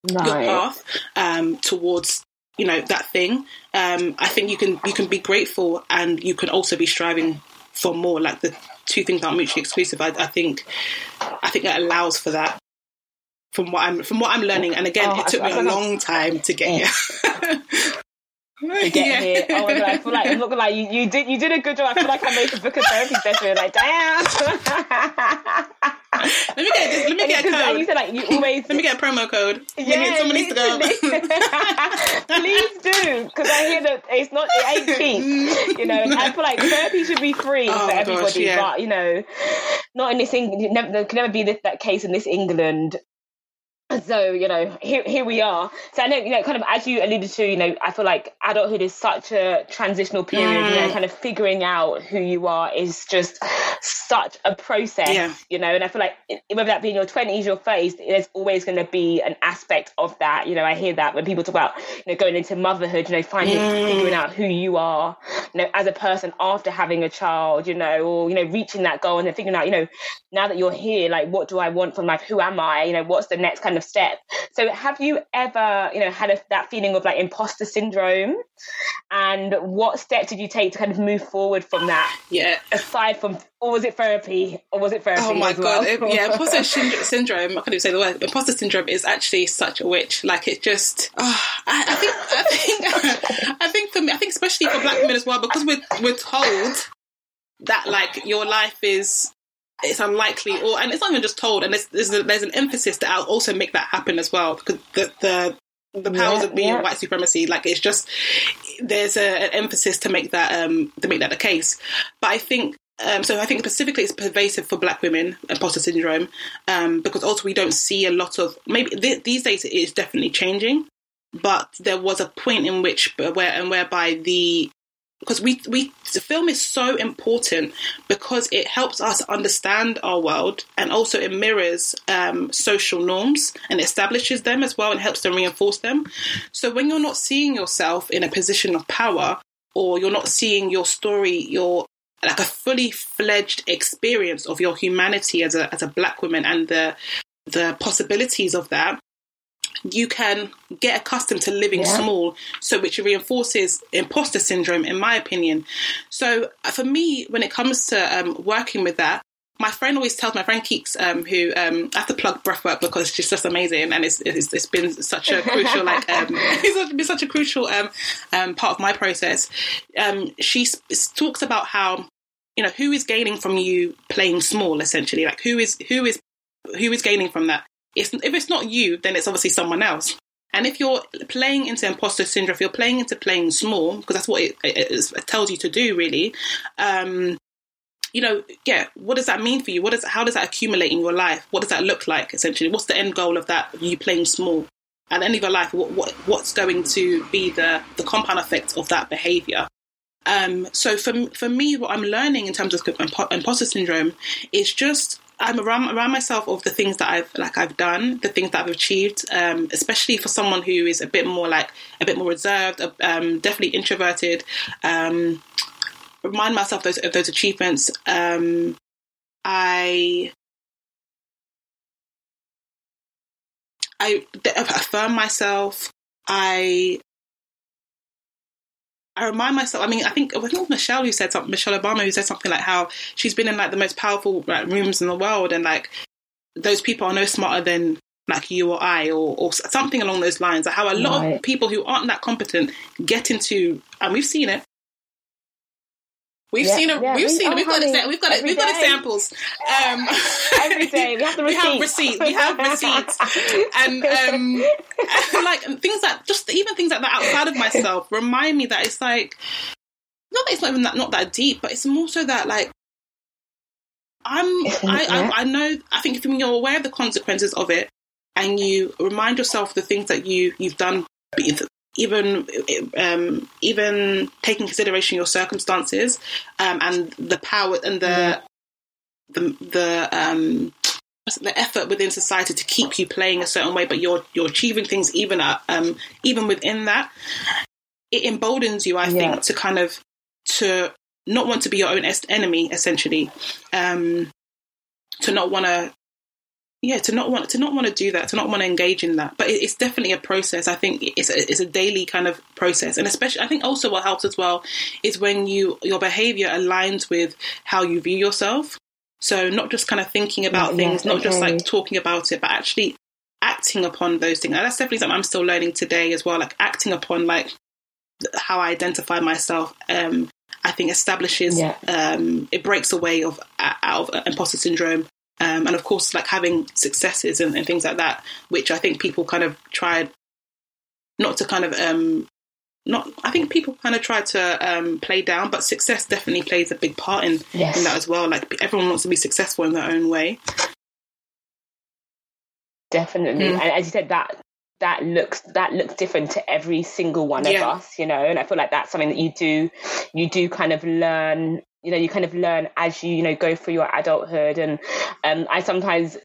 B: your path um, towards you know that thing. Um, I think you can you can be grateful and you can also be striving for more. Like the two things aren't mutually exclusive. I, I think I think it allows for that. From what I'm from what I'm learning, and again,
A: Oh,
B: it took
A: I-
B: me
A: I
B: a long time to get here.
A: to get here. Oh my god, I feel like I'm not gonna lie, you, you did you did a good job. I feel like I made a book of therapy session. Like, damn.
B: Let me get this, let me get a
A: And you
B: code.
A: said like you always
B: Let me get a promo code.
A: Yeah,
B: me, someone needs to go.
A: Please do, because I hear that it's not, it ain't cheap. You know, and I feel like therapy should be free
B: Oh,
A: for
B: gosh,
A: everybody,
B: yeah.
A: but you know, not in this England. Never, there can never be this, that case in this England. So you know, here here we are. So I know you know, kind of as you alluded to, you know, I feel like adulthood is such a transitional period. You know,
B: Mm.
A: kind of figuring out who you are is just such a process.
B: Yeah.
A: You know, and I feel like whether that be in your twenties, your thirties, there's always going to be an aspect of that. You know, I hear that when people talk about you know going into motherhood, you know, finding
B: Mm.
A: figuring out who you are, you know, as a person after having a child, you know, or you know, reaching that goal and then figuring out, you know, now that you're here, like, what do I want from life? Who am I? You know, what's the next kind of step? So, have you ever, you know, had a, that feeling of like imposter syndrome? And what steps did you take to kind of move forward from that?
B: Yeah.
A: Aside from, or was it therapy? Or was it therapy?
B: Oh my
A: well?
B: god! It- yeah, imposter syndrome, syndrome. I can't even say the word. Imposter syndrome is actually such a witch. Like it just. Oh, I, I think. I think. I think for me. I think especially for black women as well, because we're we're told that like your life is. It's unlikely, or and it's not even just told, and there's there's, a, there's an emphasis to also make that happen as well, because the the the powers
A: Yeah,
B: of being
A: yeah.
B: white supremacy, like it's just there's a, an emphasis to make that um to make that the case. But I think um, so. I think specifically it's pervasive for Black women, imposter syndrome, um, because also we don't see a lot of maybe th- these days it is definitely changing, but there was a point in which where and whereby the because we we the film is so important because it helps us understand our world and also it mirrors um, social norms and establishes them as well and helps them reinforce them. So when you're not seeing yourself in a position of power or you're not seeing your story, your like a fully fledged experience of your humanity as a as a black woman and the the possibilities of that you can get accustomed to living
A: Yeah.
B: small, so which reinforces imposter syndrome, in my opinion. So uh, for me, when it comes to um, working with that, my friend always tells my friend Keeks, um, who um, I have to plug breathwork because she's just amazing, and it's it's, it's been such a crucial like um, it's been such a crucial um, um, part of my process. Um, she talks about how you know who is gaining from you playing small, essentially, like who is who is who is gaining from that it's, if it's not you, then it's obviously someone else. And if you're playing into imposter syndrome, if you're playing into playing small, because that's what it, it, it tells you to do, really, um, you know, yeah, what does that mean for you? What does how does that accumulate in your life? What does that look like essentially? What's the end goal of that? You playing small at the end of your life? What, what what's going to be the the compound effect of that behavior? Um, so for for me, what I'm learning in terms of imposter syndrome is just I'm around, around myself of the things that I've like I've done, the things that I've achieved, um, especially for someone who is a bit more like a bit more reserved, um, definitely introverted. Um, remind myself those, of those achievements. Um, I I affirm myself. I I remind myself. I mean, I think I think it was Michelle who said something. Michelle Obama who said something like how she's been in like the most powerful like, rooms in the world, and like those people are no smarter than like you or I, or, or something along those lines. Like how a lot right. of people who aren't that competent get into, and we've seen it, We've yeah, seen it. Yeah, we've we, seen it. We've got it. We've got it. We've got examples. Um,
A: every day we have the
B: receipts. we have receipts. We have receipts, and um, like things that just even things like that outside of myself remind me that it's like not that it's not even that not that deep, but it's more so that like I'm. I, I, I know. I think if you're aware of the consequences of it, and you remind yourself the things that you you've done even um, even taking consideration your circumstances um, and the power and the yeah. the the um, the effort within society to keep you playing a certain way, but you're you're achieving things even at, um, even within that. It emboldens you, I yeah. think, to kind of to not want to be your own enemy, essentially, um, to not want to yeah to not want to not want to do that to not want to engage in that. But it's definitely a process. I think it's a, it's a daily kind of process. And especially i think also what helps as well is when you your behavior aligns with how you view yourself. So not just kind of thinking about yeah, things yeah, not okay. just like talking about it but actually acting upon those things. And that's definitely something i'm still learning today as well like acting upon like how i identify myself um I think establishes yeah. um, it breaks away of out of imposter syndrome um, and of course, like having successes and, and, things like that, which I think people kind of tried not to kind of um, not. I think people kind of try to um, play down, but success definitely plays a big part in yes. in that as well. Like everyone wants to be successful in their own way.
A: Definitely, mm. and as you said, that that looks that looks different to every single one yeah. of us, you know. And I feel like that's something that you do you do kind of learn you know you kind of learn as you you know go through your adulthood and um, i sometimes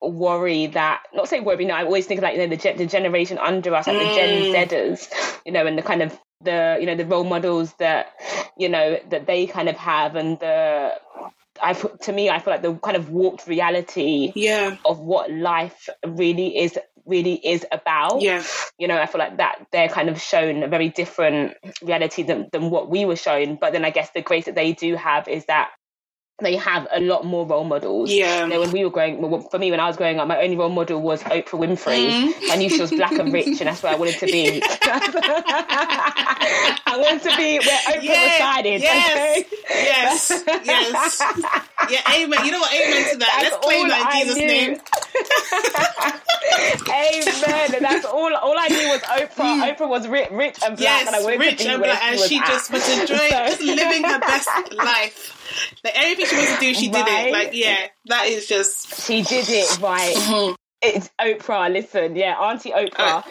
A: worry that not say worry, you know, I always think like you know the, the generation under us, like mm. the Gen mm. Zers, you know, and the kind of the you know the role models that you know that they kind of have, and the I to me I feel like the kind of warped reality
B: yeah.
A: of what life really is really is about.
B: Yeah.
A: You know, I feel like that they're kind of shown a very different reality than, than what we were shown. But then I guess the grace that they do have is that they have a lot more role models.
B: Yeah.
A: You know, when we were growing, well, for me, when I was growing up, my only role model was Oprah Winfrey. Mm. I knew she was black and rich, and that's where I wanted to be. I wanted to be where Oprah resided.
B: Yes. Okay? Yes. Yes. Yeah. Amen. You know what? Amen to that. That's Let's claim that in Jesus' name.
A: Amen. And that's all. All I knew was Oprah. Mm. Oprah was rich, rich and black,
B: yes,
A: and I wanted
B: rich
A: to be
B: and
A: black,
B: and she, just was enjoying, so. just living her best life. Like everything she wanted to do, she right? did it. Like yeah, that is just
A: she did it right. Mm-hmm. It's Oprah. Listen, yeah, Auntie Oprah uh,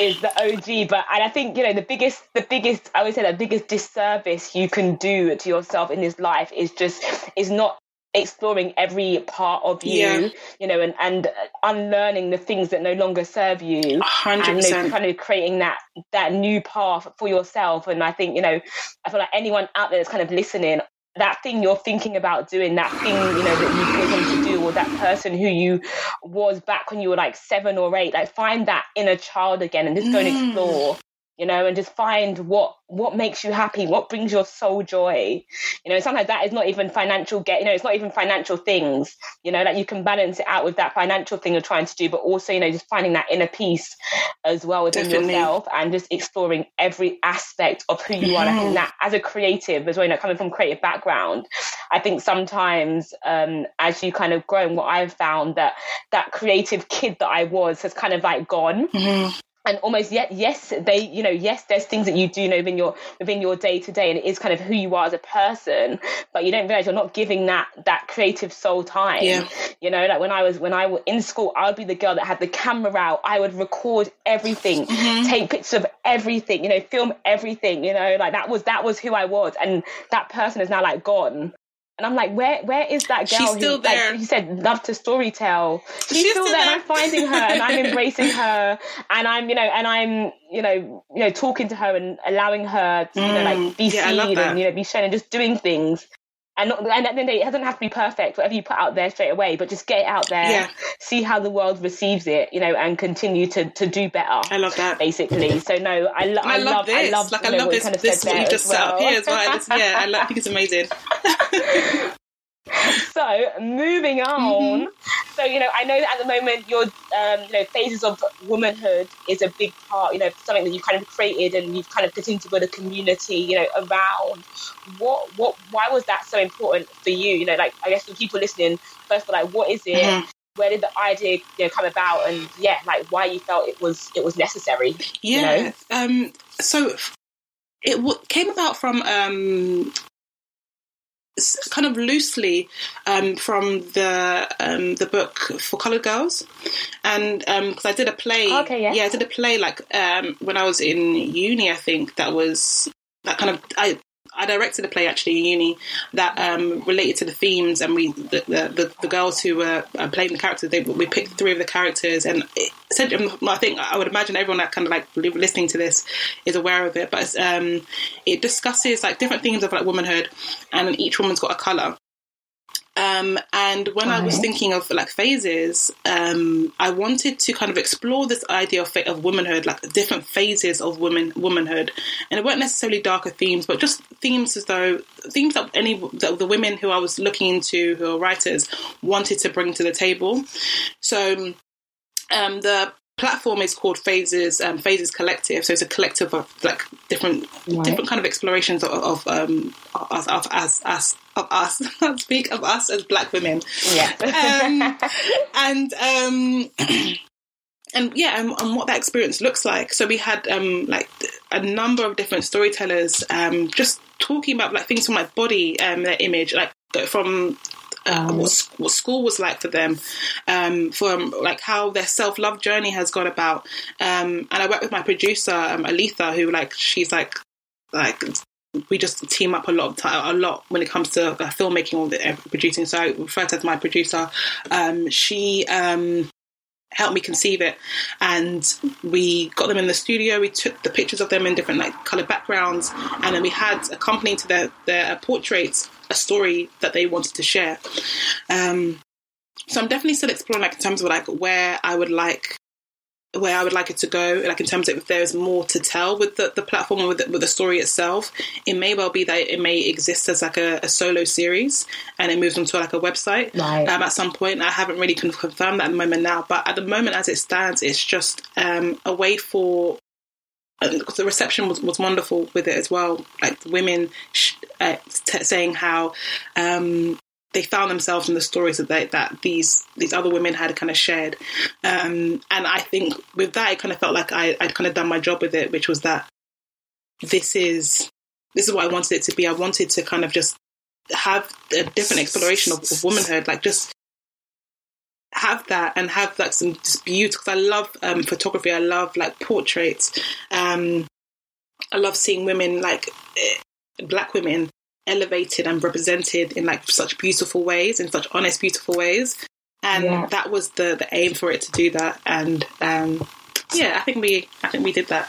A: is the OG. But and I think you know the biggest, the biggest, I would say the biggest disservice you can do to yourself in this life is just is not exploring every part of you, yeah. you know, and, and unlearning the things that no longer serve you,
B: 100%.
A: and you know, kind of creating that that new path for yourself. And I think you know, I feel like anyone out there that's kind of listening, that thing you're thinking about doing, that thing, you know, that you've chosen to do, or that person who you was back when you were like seven or eight, like find that inner child again and just go and mm. explore you know, and just find what what makes you happy, what brings your soul joy. You know, sometimes that is not even financial get, you know, it's not even financial things, you know, that you can balance it out with that financial thing you're trying to do, but also, you know, just finding that inner peace as well within Definitely. yourself and just exploring every aspect of who you are. I think that as a creative as well, you know, coming from creative background, I think sometimes um, as you kind of grow, and what I've found that that creative kid that I was has kind of like gone. Mm-hmm and almost yet yes they you know yes there's things that you do know within your within your day to day and it is kind of who you are as a person but you don't realize you're not giving that that creative soul time yeah. you know like when i was when i was in school i would be the girl that had the camera out i would record everything mm-hmm. take pictures of everything you know film everything you know like that was that was who i was and that person is now like gone and I'm like, where where is that girl?
B: She's still
A: who,
B: there.
A: Like you said, love to storytell. She's, She's still, still, there. And I'm finding her and I'm embracing her and I'm, you know, and I'm, you know, you know, talking to her and allowing her to, mm. you know, like mm. be yeah, seen and, you know, be shown and just doing things and not, and at the end of the day, it doesn't have to be perfect, whatever you put out there straight away, but just get it out there, yeah. see how the world receives it, you know, and continue to, to do better.
B: I love that.
A: Basically. So no, I, lo- I, I love, this. I love,
B: like, I love this, kind of this what you just well. set up here as well. yeah, I, I think it's amazing.
A: so moving on. Mm-hmm. So you know, I know that at the moment your um, you know phases of womanhood is a big part. You know, something that you've kind of created and you've kind of continued to build a community. You know, around what what why was that so important for you? You know, like I guess for people listening, first of all, like what is it? Mm-hmm. Where did the idea you know come about? And yeah, like why you felt it was it was necessary?
B: Yeah. You know? Um. So it w- came about from um, kind of loosely um, from the um, the book for colored girls, and because um, I did a play,
A: okay, yeah.
B: yeah, I did a play like um, when I was in uni, I think that was that kind of I I directed a play actually in uni that um, related to the themes, and we the the, the girls who were uh, playing the characters, they, we picked three of the characters, and essentially, um, I think I would imagine everyone that kind of like listening to this is aware of it, but um, it discusses like different themes of like womanhood, and each woman's got a color, um, and when I was thinking of like phases, um, I wanted to kind of explore this idea of, of womanhood, like different phases of woman womanhood, and it weren't necessarily darker themes, but just themes as though themes that any that the women who I was looking into, who are writers, wanted to bring to the table. So um, the platform is called Phases um, Phases Collective. So it's a collective of like different right. different kind of explorations of, of um of, of as us of us, speak of us as black women.
A: Yeah.
B: um, and um, and yeah, and, and, what that experience looks like. So we had um, like a number of different storytellers um, just talking about like things from my body, um, their image, like from uh, what, what, school was like for them, um, from like how their self love journey has gone about. Um, and I work with my producer, um, Alitha, who like she's like like we just team up a lot a lot when it comes to uh, filmmaking or the, uh, producing. So I refer to as my producer. Um, she um, helped me conceive it, and we got them in the studio. We took the pictures of them in different like colored backgrounds, and then we had accompanying to their their portraits a story that they wanted to share. Um, so I'm definitely still exploring like in terms of like where I would like where I would like it to go, like in terms of if there's more to tell with the, the platform or with the, with the story itself, it may well be that it may exist as like a, a solo series and it moves onto like a website
A: right.
B: um, at some point. I haven't really confirmed that at the moment now, but at the moment as it stands, it's just um, a way for the reception was, was wonderful with it as well. Like women sh- uh, t- saying how um, they found themselves in the stories that they, that these these other women had kind of shared, um, and I think with that, it kind of felt like I, I'd kind of done my job with it, which was that this is this is what I wanted it to be. I wanted to kind of just have a different exploration of, of womanhood, like just have that and have like some just beautiful. I love um, photography. I love like portraits. Um, I love seeing women like eh, black women elevated and represented in like such beautiful ways, in such honest, beautiful ways. And yeah. that was the the aim for it to do that. And um, yeah, I think we I think we did that.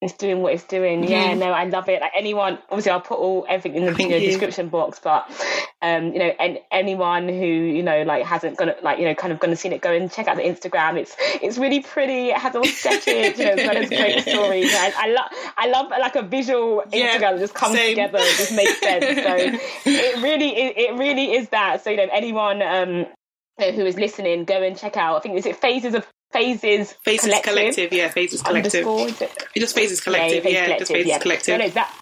A: It's doing what it's doing. Mm-hmm. Yeah, no, I love it. Like anyone, obviously, I'll put all everything in the you description box. But um, you know, and anyone who you know like hasn't gonna like you know kind of gonna seen it, go and check out the Instagram. It's it's really pretty. It has all sketches, you know, as well as great stories. I, I love I love like a visual yeah, Instagram that just comes same. together, and just makes sense. So it really it, it really is that. So you know, anyone um who is listening, go and check out. I think is it Phases of Phases,
B: phases collective. collective. yeah, phases collective. It just phases collective, yeah, yeah just phases yeah. collective. No, no,
A: that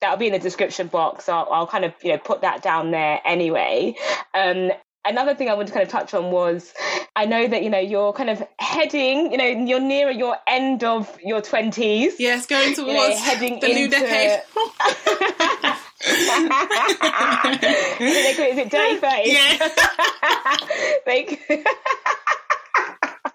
A: that'll be in the description box. I'll, I'll kind of you know put that down there anyway. Um, another thing I wanted to kind of touch on was I know that you know you're kind of heading, you know, you're nearer your end of your twenties.
B: Yes, going towards you know, heading the into... new decade.
A: is it dirty thirties?
B: Yeah.
A: like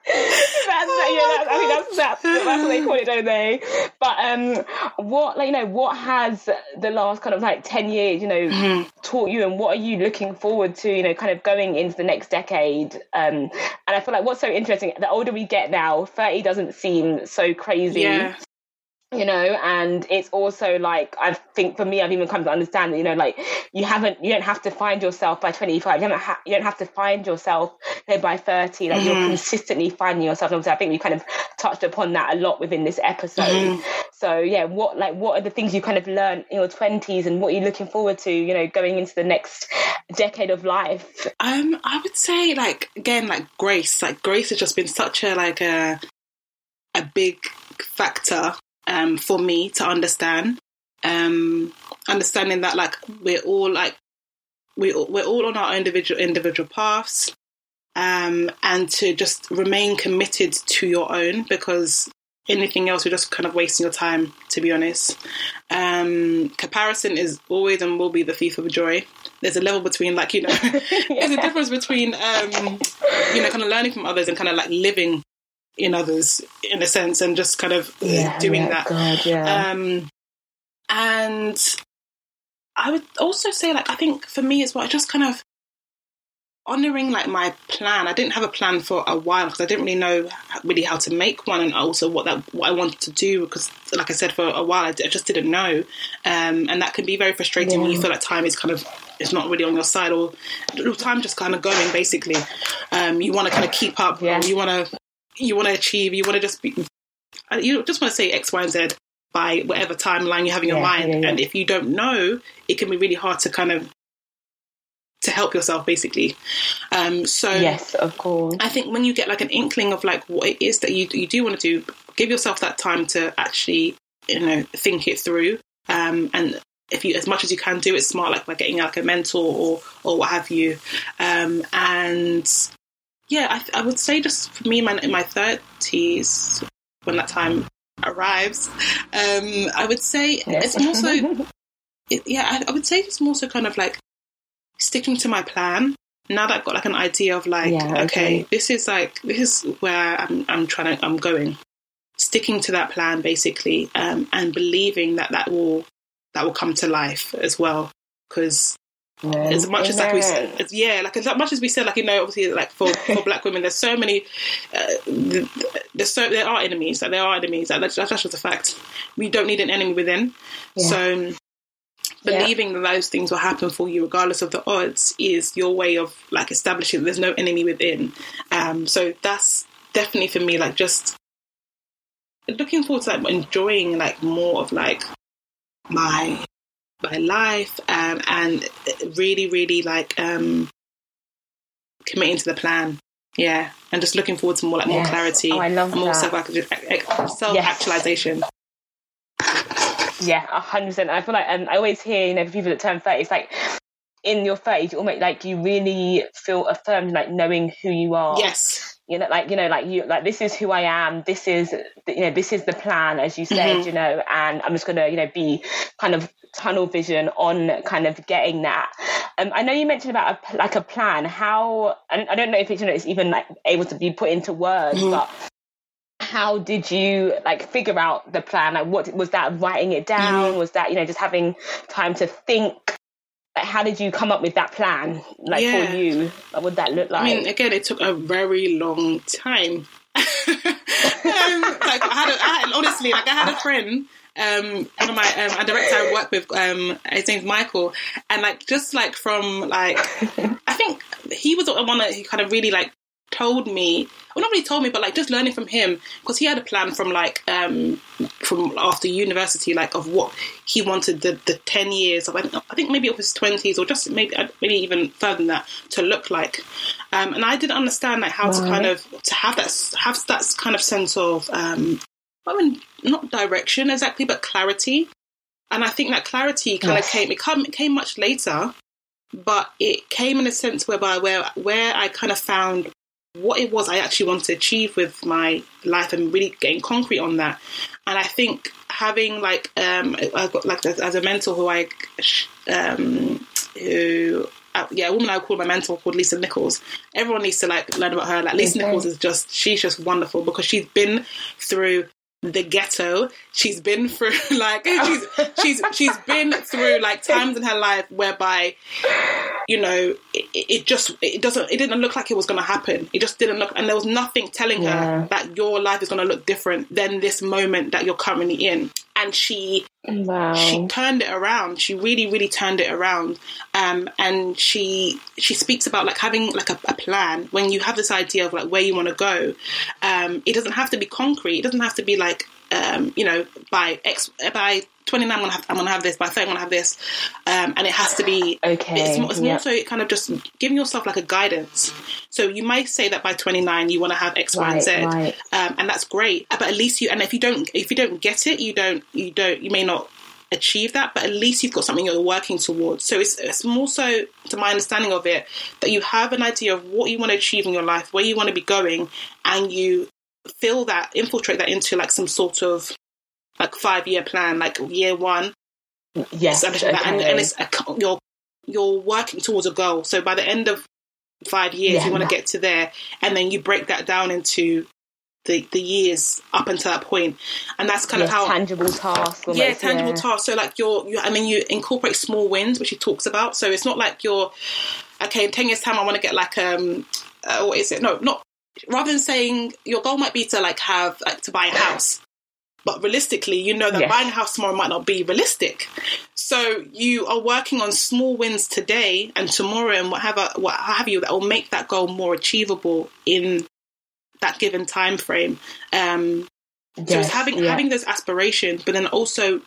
A: yeah, that's, I mean, that's, that's, that's what they call it, don't they? But um, what, like, you know, what has the last kind of like 10 years, you know, mm-hmm. taught you and what are you looking forward to, you know, kind of going into the next decade? Um, and I feel like what's so interesting, the older we get now, 30 doesn't seem so crazy.
B: Yeah
A: you know and it's also like i think for me i've even come to understand that you know like you haven't you don't have to find yourself by 25 you don't, ha- you don't have to find yourself you know, by 30 like mm-hmm. you're consistently finding yourself. And i think we kind of touched upon that a lot within this episode. Mm-hmm. so yeah what like what are the things you kind of learned in your 20s and what are you looking forward to you know going into the next decade of life?
B: Um i would say like again like grace. Like grace has just been such a like a a big factor um, for me to understand. Um, understanding that like we're all like we we're all on our individual individual paths, um, and to just remain committed to your own because anything else you're just kind of wasting your time. To be honest, um, comparison is always and will be the thief of joy. There's a level between like you know, yeah. there's a difference between um, you know kind of learning from others and kind of like living in others in a sense and just kind of yeah, doing
A: yeah,
B: that.
A: God, yeah.
B: Um, and I would also say, like, I think for me as well, just kind of honoring like my plan. I didn't have a plan for a while because I didn't really know really how to make one, and also what that what I wanted to do. Because, like I said, for a while I, just didn't know, um, and that can be very frustrating yeah. when you feel like time is kind of it's not really on your side, or time just kind of going. Basically, um, you want to kind of keep up, yeah. you want to you want to achieve, you want to just be, uh, you just want to say X, Y, and Z by whatever timeline you have in your yeah, mind. Yeah, yeah. And if you don't know, it can be really hard to kind of to help yourself basically um so
A: yes of course
B: i think when you get like an inkling of like what it is that you, you do want to do give yourself that time to actually you know think it through um and if you as much as you can do it smart like by getting like a mentor or or what have you um and yeah, I, I, would say just for me in my, in my 30s, when that time arrives, um, I would say yes. it's more so, it, yeah, I, I, would say it's more so kind of like sticking to my plan. Now that I've got like an idea of like, yeah, okay. okay, this is like, this is where I'm, I'm trying to, I'm going. Sticking to that plan basically, um, and believing that that will, that will come to life as well. Because as much as like we said, yeah, like as much as we said, like you know, obviously, like for, for black women, there's so many, uh, there's so there are enemies, like there are enemies, like that's, that's just a fact. We don't need an enemy within, yeah. so believing yeah. that those things will happen for you regardless of the odds is your way of like establishing there's no enemy within. Um, so that's definitely for me, like just looking forward to like enjoying like more of like my my life um, and really, really like um, committing to the plan. Yeah, and just looking forward to more like yes. more clarity.
A: Oh, I love
B: more
A: self
B: self actualization.
A: Yeah, a hundred percent. I feel like um, I always hear you know people that turn thirty, it's like in your thirties, you almost like you really feel affirmed, like knowing who you are.
B: Yes
A: you know like you know like you like this is who i am this is you know this is the plan as you said mm-hmm. you know and i'm just gonna you know be kind of tunnel vision on kind of getting that. Um, i know you mentioned about a, like a plan. How i don't know if it's, you know, it's even like able to be put into words mm-hmm. but how did you like figure out the plan? Like what was that writing it down? Mm-hmm. was that you know just having time to think? Like, how did you come up with that plan like yeah. for you? What would that look like
B: i mean again it took a very long time. Um, like I had, a, I had honestly, like I had a friend um, one of my um, a director I work with, um, his name's Michael, and like just like from like I think he was the one that he kind of really like told me well not really told me but like just learning from him. Because he had a plan from like um from after university like of what he wanted the the 10 years of I think maybe of his 20s or just maybe uh, maybe even further than that to look like. Um and I didn't understand like how right. to kind of to have that have that kind of sense of um I mean not direction exactly but clarity and I think that clarity kind yes. of came it came, it came much later but it came in a sense whereby where where I kind of found what it was I actually wanted to achieve with my life and really getting concrete on that. And I think having like um I've got like as a mentor who I um who uh, yeah, a woman I call my mentor called Lisa Nichols. Everyone needs to like learn about her. Like Lisa okay. Nichols is just she's just wonderful because she's been through the ghetto. She's been through like oh. she's she's she's been through like times in her life whereby you know it, it just it doesn't it didn't look like it was going to happen. It just didn't look, and there was nothing telling yeah. her that your life is going to look different than this moment that you're currently in. And she wow. she turned it around. She really really turned it around. Um, and she she speaks about like having like a, a plan when you have this idea of like where you want to go. Um, it doesn't have to be concrete. It doesn't have to be like um, you know, by X by 29 I'm gonna have I'm gonna have this by 30 I'm gonna have this um, and it has to be
A: okay
B: it's, more, it's more so kind of just giving yourself like a guidance. So you might say that by 29 you want to have X, right, Y, and Z, right. um, and that's great but at least you and if you don't if you don't get it you don't you don't you may not achieve that but at least you've got something you're working towards. So it's, it's more so to my understanding of it that you have an idea of what you want to achieve in your life where you want to be going and you fill that, infiltrate that into like some sort of like five year plan, like year one.
A: Yes, okay.
B: and, and, it's a, you're you're working towards a goal. So by the end of five years, yeah, you want to get to there, and then you break that down into the the years up until that point, and that's kind of how
A: tangible tasks. Almost,
B: yeah, tangible yeah. tasks. So like you're, you, I mean, you incorporate small wins, which he talks about. So it's not like you're okay. In ten years' time, I want to get like um, uh, what is it? No, not rather than saying your goal might be to like have like to buy a house but realistically you know that yes. buying a house tomorrow might not be realistic so you are working on small wins today and tomorrow and whatever what have you that will make that goal more achievable in that given time frame um yes, so it's having yeah. having those aspirations but then also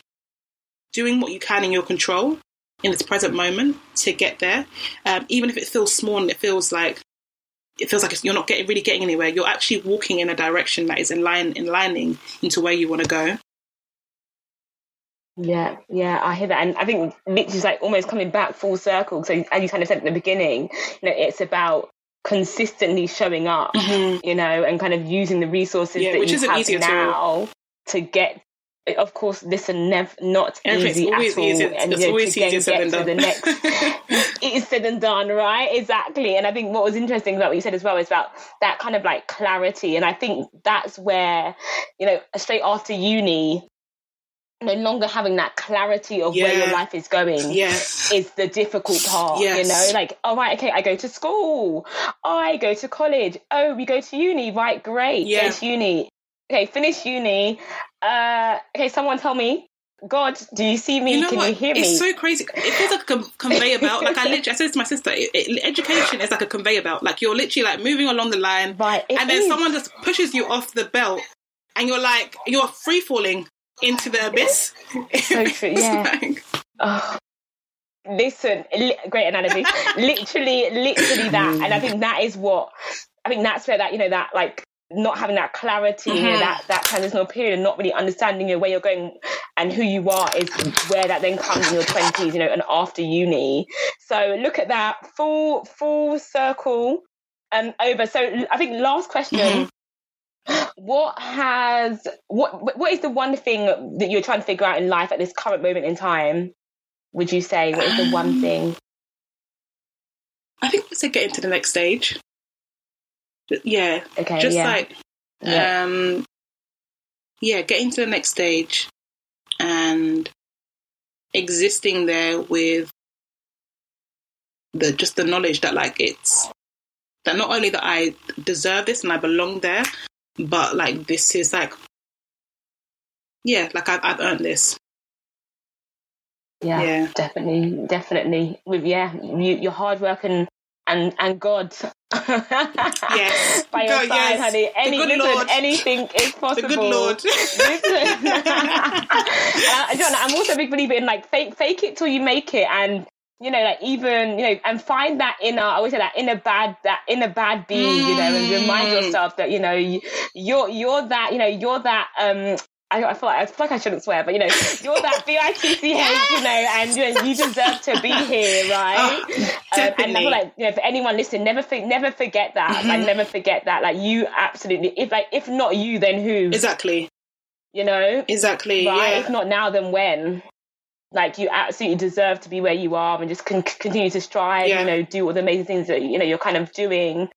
B: doing what you can in your control in this present moment to get there um, even if it feels small and it feels like it feels like you're not getting really getting anywhere. You're actually walking in a direction that is in line, in lining into where you want to go.
A: Yeah, yeah, I hear that, and I think literally like almost coming back full circle. So as you kind of said at the beginning, you know, it's about consistently showing up, mm-hmm. you know, and kind of using the resources yeah, that you have now to get of course, this is never not easy at all. Easier, and
B: it's you know, always easier
A: get to the next, it is said and done, right? Exactly. And I think what was interesting about what you said as well is about that kind of like clarity. And I think that's where, you know, straight after uni, no longer having that clarity of yeah. where your life is going
B: yes.
A: is the difficult part. Yes. You know, like, oh right, okay, I go to school, I go to college, oh, we go to uni, right, great, yeah. go to uni. Okay, finish uni uh, okay, someone tell me. God, do you see me?
B: You know
A: Can
B: what?
A: you hear
B: it's
A: me?
B: It's so crazy. It feels like a com- conveyor belt. Like I literally, I said to my sister, it, it, education is like a conveyor belt. Like you're literally like moving along the line,
A: right,
B: and then is. someone just pushes you off the belt, and you're like you're free falling into the abyss.
A: So true. Yeah. like... oh. Listen, li- great analogy. literally, literally that, and I think that is what I think that's where that you know that like not having that clarity, mm-hmm. you know, that, that transitional period and not really understanding you know, where you're going and who you are is where that then comes in your 20s, you know, and after uni. So look at that full, full circle um, over. So I think last question. Mm-hmm. What has what what is the one thing that you're trying to figure out in life at this current moment in time? Would you say what is the one um, thing?
B: I think it's to get into the next stage. Yeah.
A: Okay.
B: Just
A: yeah.
B: like, yeah. um, yeah, getting to the next stage and existing there with the just the knowledge that like it's that not only that I deserve this and I belong there, but like this is like, yeah, like I've, I've earned this.
A: Yeah, yeah, definitely, definitely. With yeah, you, your hard work and and and God.
B: yes,
A: by your God, side, yes. honey. Any, listen, Lord. anything is possible.
B: The good Lord.
A: uh, John, I'm also a big believer in like fake fake it till you make it, and you know, like even you know, and find that inner. I always say that inner bad, that inner bad bee, mm. you know, and remind mm. yourself that you know you're you're that you know you're that um I, I, feel like I feel like I shouldn't swear, but you know, you're that B I T C H, you know, and you know, you deserve to be here, right? Oh, um, and I feel like you know, for anyone listening, never never forget that. Mm-hmm. Like, never forget that. Like, you absolutely, if like if not you, then who?
B: Exactly.
A: You know.
B: Exactly.
A: Right.
B: Yeah.
A: If not now, then when? Like you absolutely deserve to be where you are and just con- continue to strive. Yeah. You know, do all the amazing things that you know you're kind of doing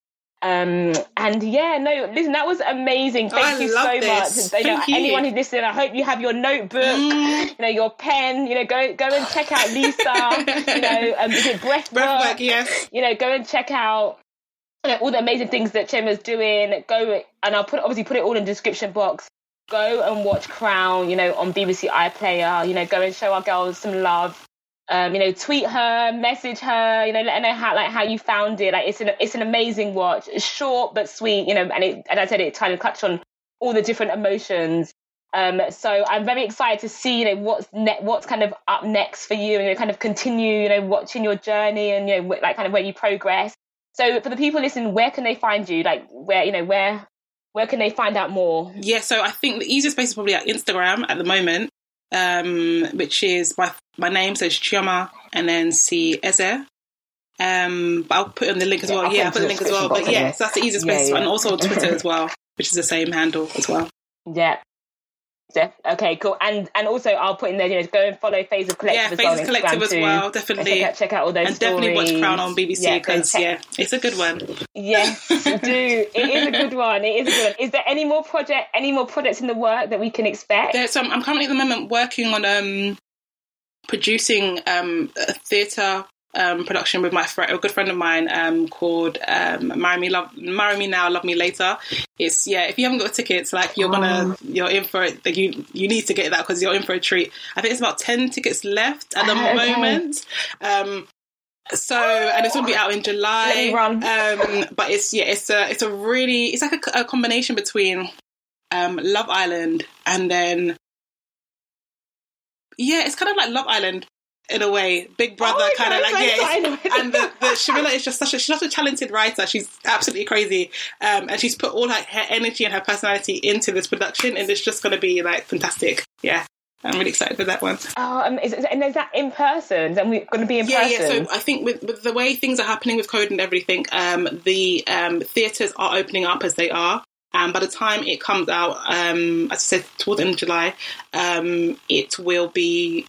A: um, and yeah, no, listen, that was amazing. Thank
B: I
A: you so
B: this.
A: much.
B: You know,
A: anyone who's listening, I hope you have your notebook, mm. you know, your pen, you know, go go and check out Lisa, you know, um, is it breathwork?
B: Breathwork, yes.
A: You know, go and check out you know, all the amazing things that Chioma's doing. Go and I'll put obviously put it all in the description box. Go and watch Crown, you know, on BBC iPlayer. You know, go and show our girls some love um, you know, tweet her, message her, you know, let her know how like how you found it. Like it's an it's an amazing watch. It's short but sweet, you know, and it and I said it kind of touched on all the different emotions. Um, so I'm very excited to see, you know, what's ne- what's kind of up next for you, and you know, kind of continue, you know, watching your journey and you know, like kind of where you progress. So for the people listening, where can they find you? Like where you know where where can they find out more?
B: Yeah, so I think the easiest place is probably at Instagram at the moment um, which is my my name, so it's Chioma, and then C Eze. Um, but I'll put on the link as yeah, well. I'll yeah, I'll put the link as well. But yeah, so that's the easiest yeah, place, yeah. and also Twitter as well, which is the same handle as well.
A: Yeah, Okay, cool. And and also I'll put in there, you know, go and follow Phases Collective
B: yeah,
A: as
B: Phases well Collective as well, definitely.
A: Check out, check out, all those
B: And
A: stories.
B: definitely watch Crown on BBC because yeah, yeah, it's a good one.
A: Yes, do. It is a good one. It is a good one. Is there any more project any more projects in the work that we can expect?
B: Yeah, so I'm, I'm currently at the moment working on um producing um a theatre um, production with my friend, a good friend of mine, um, called um, "Marry Me, Love, Marry Me Now, Love Me Later." It's yeah. If you haven't got tickets, like you're gonna, oh. you're in for it. Like, you you need to get that because you're in for a treat. I think it's about ten tickets left at the okay. moment. Um, so and it's gonna be out in July. Um, but it's yeah, it's a it's a really it's like a, a combination between um, Love Island and then yeah, it's kind of like Love Island, in a way, Big Brother oh kind of like yeah. and the, the Shamilla is just such a she's such a talented writer. She's absolutely crazy, um, and she's put all her, her energy and her personality into this production, and it's just going to be like fantastic. Yeah. I'm really excited for that one.
A: Oh, um, is, and is that in person? And we're going to be in
B: yeah,
A: person.
B: Yeah, So I think with, with, the way things are happening with COVID and everything, um, the um, theatres are opening up as they are. And by the time it comes out, um, as I said, towards the end of July, um, it will be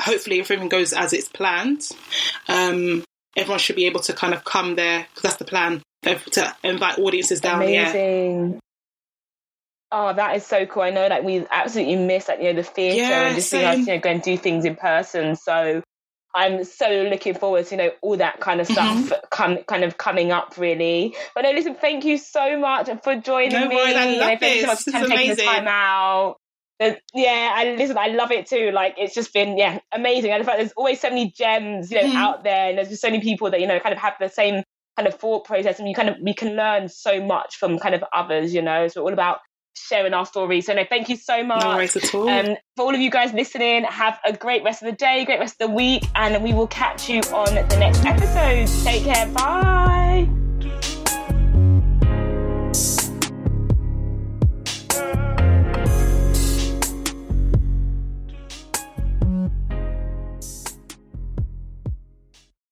B: hopefully if everything goes as it's planned, um, everyone should be able to kind of come there because that's the plan to invite audiences down.
A: Amazing. Oh, that is so cool. I know like we absolutely miss like you know the theatre yeah, and just being able to you know go and do things in person. So I'm so looking forward to you know all that kind of stuff mm-hmm. come kind of coming up really. But no, listen, thank you so much for joining
B: no
A: me.
B: Worries, I love you know,
A: thank
B: this.
A: you so much for taking the time out yeah, I listen. I love it too. Like it's just been yeah amazing. And in fact, there's always so many gems you know mm. out there, and there's just so many people that you know kind of have the same kind of thought process, and you kind of we can learn so much from kind of others. You know, so it's all about sharing our stories. So no, thank you so much.
B: No worries at all.
A: Um, for all of you guys listening, have a great rest of the day, great rest of the week, and we will catch you on the next episode. Take care. Bye.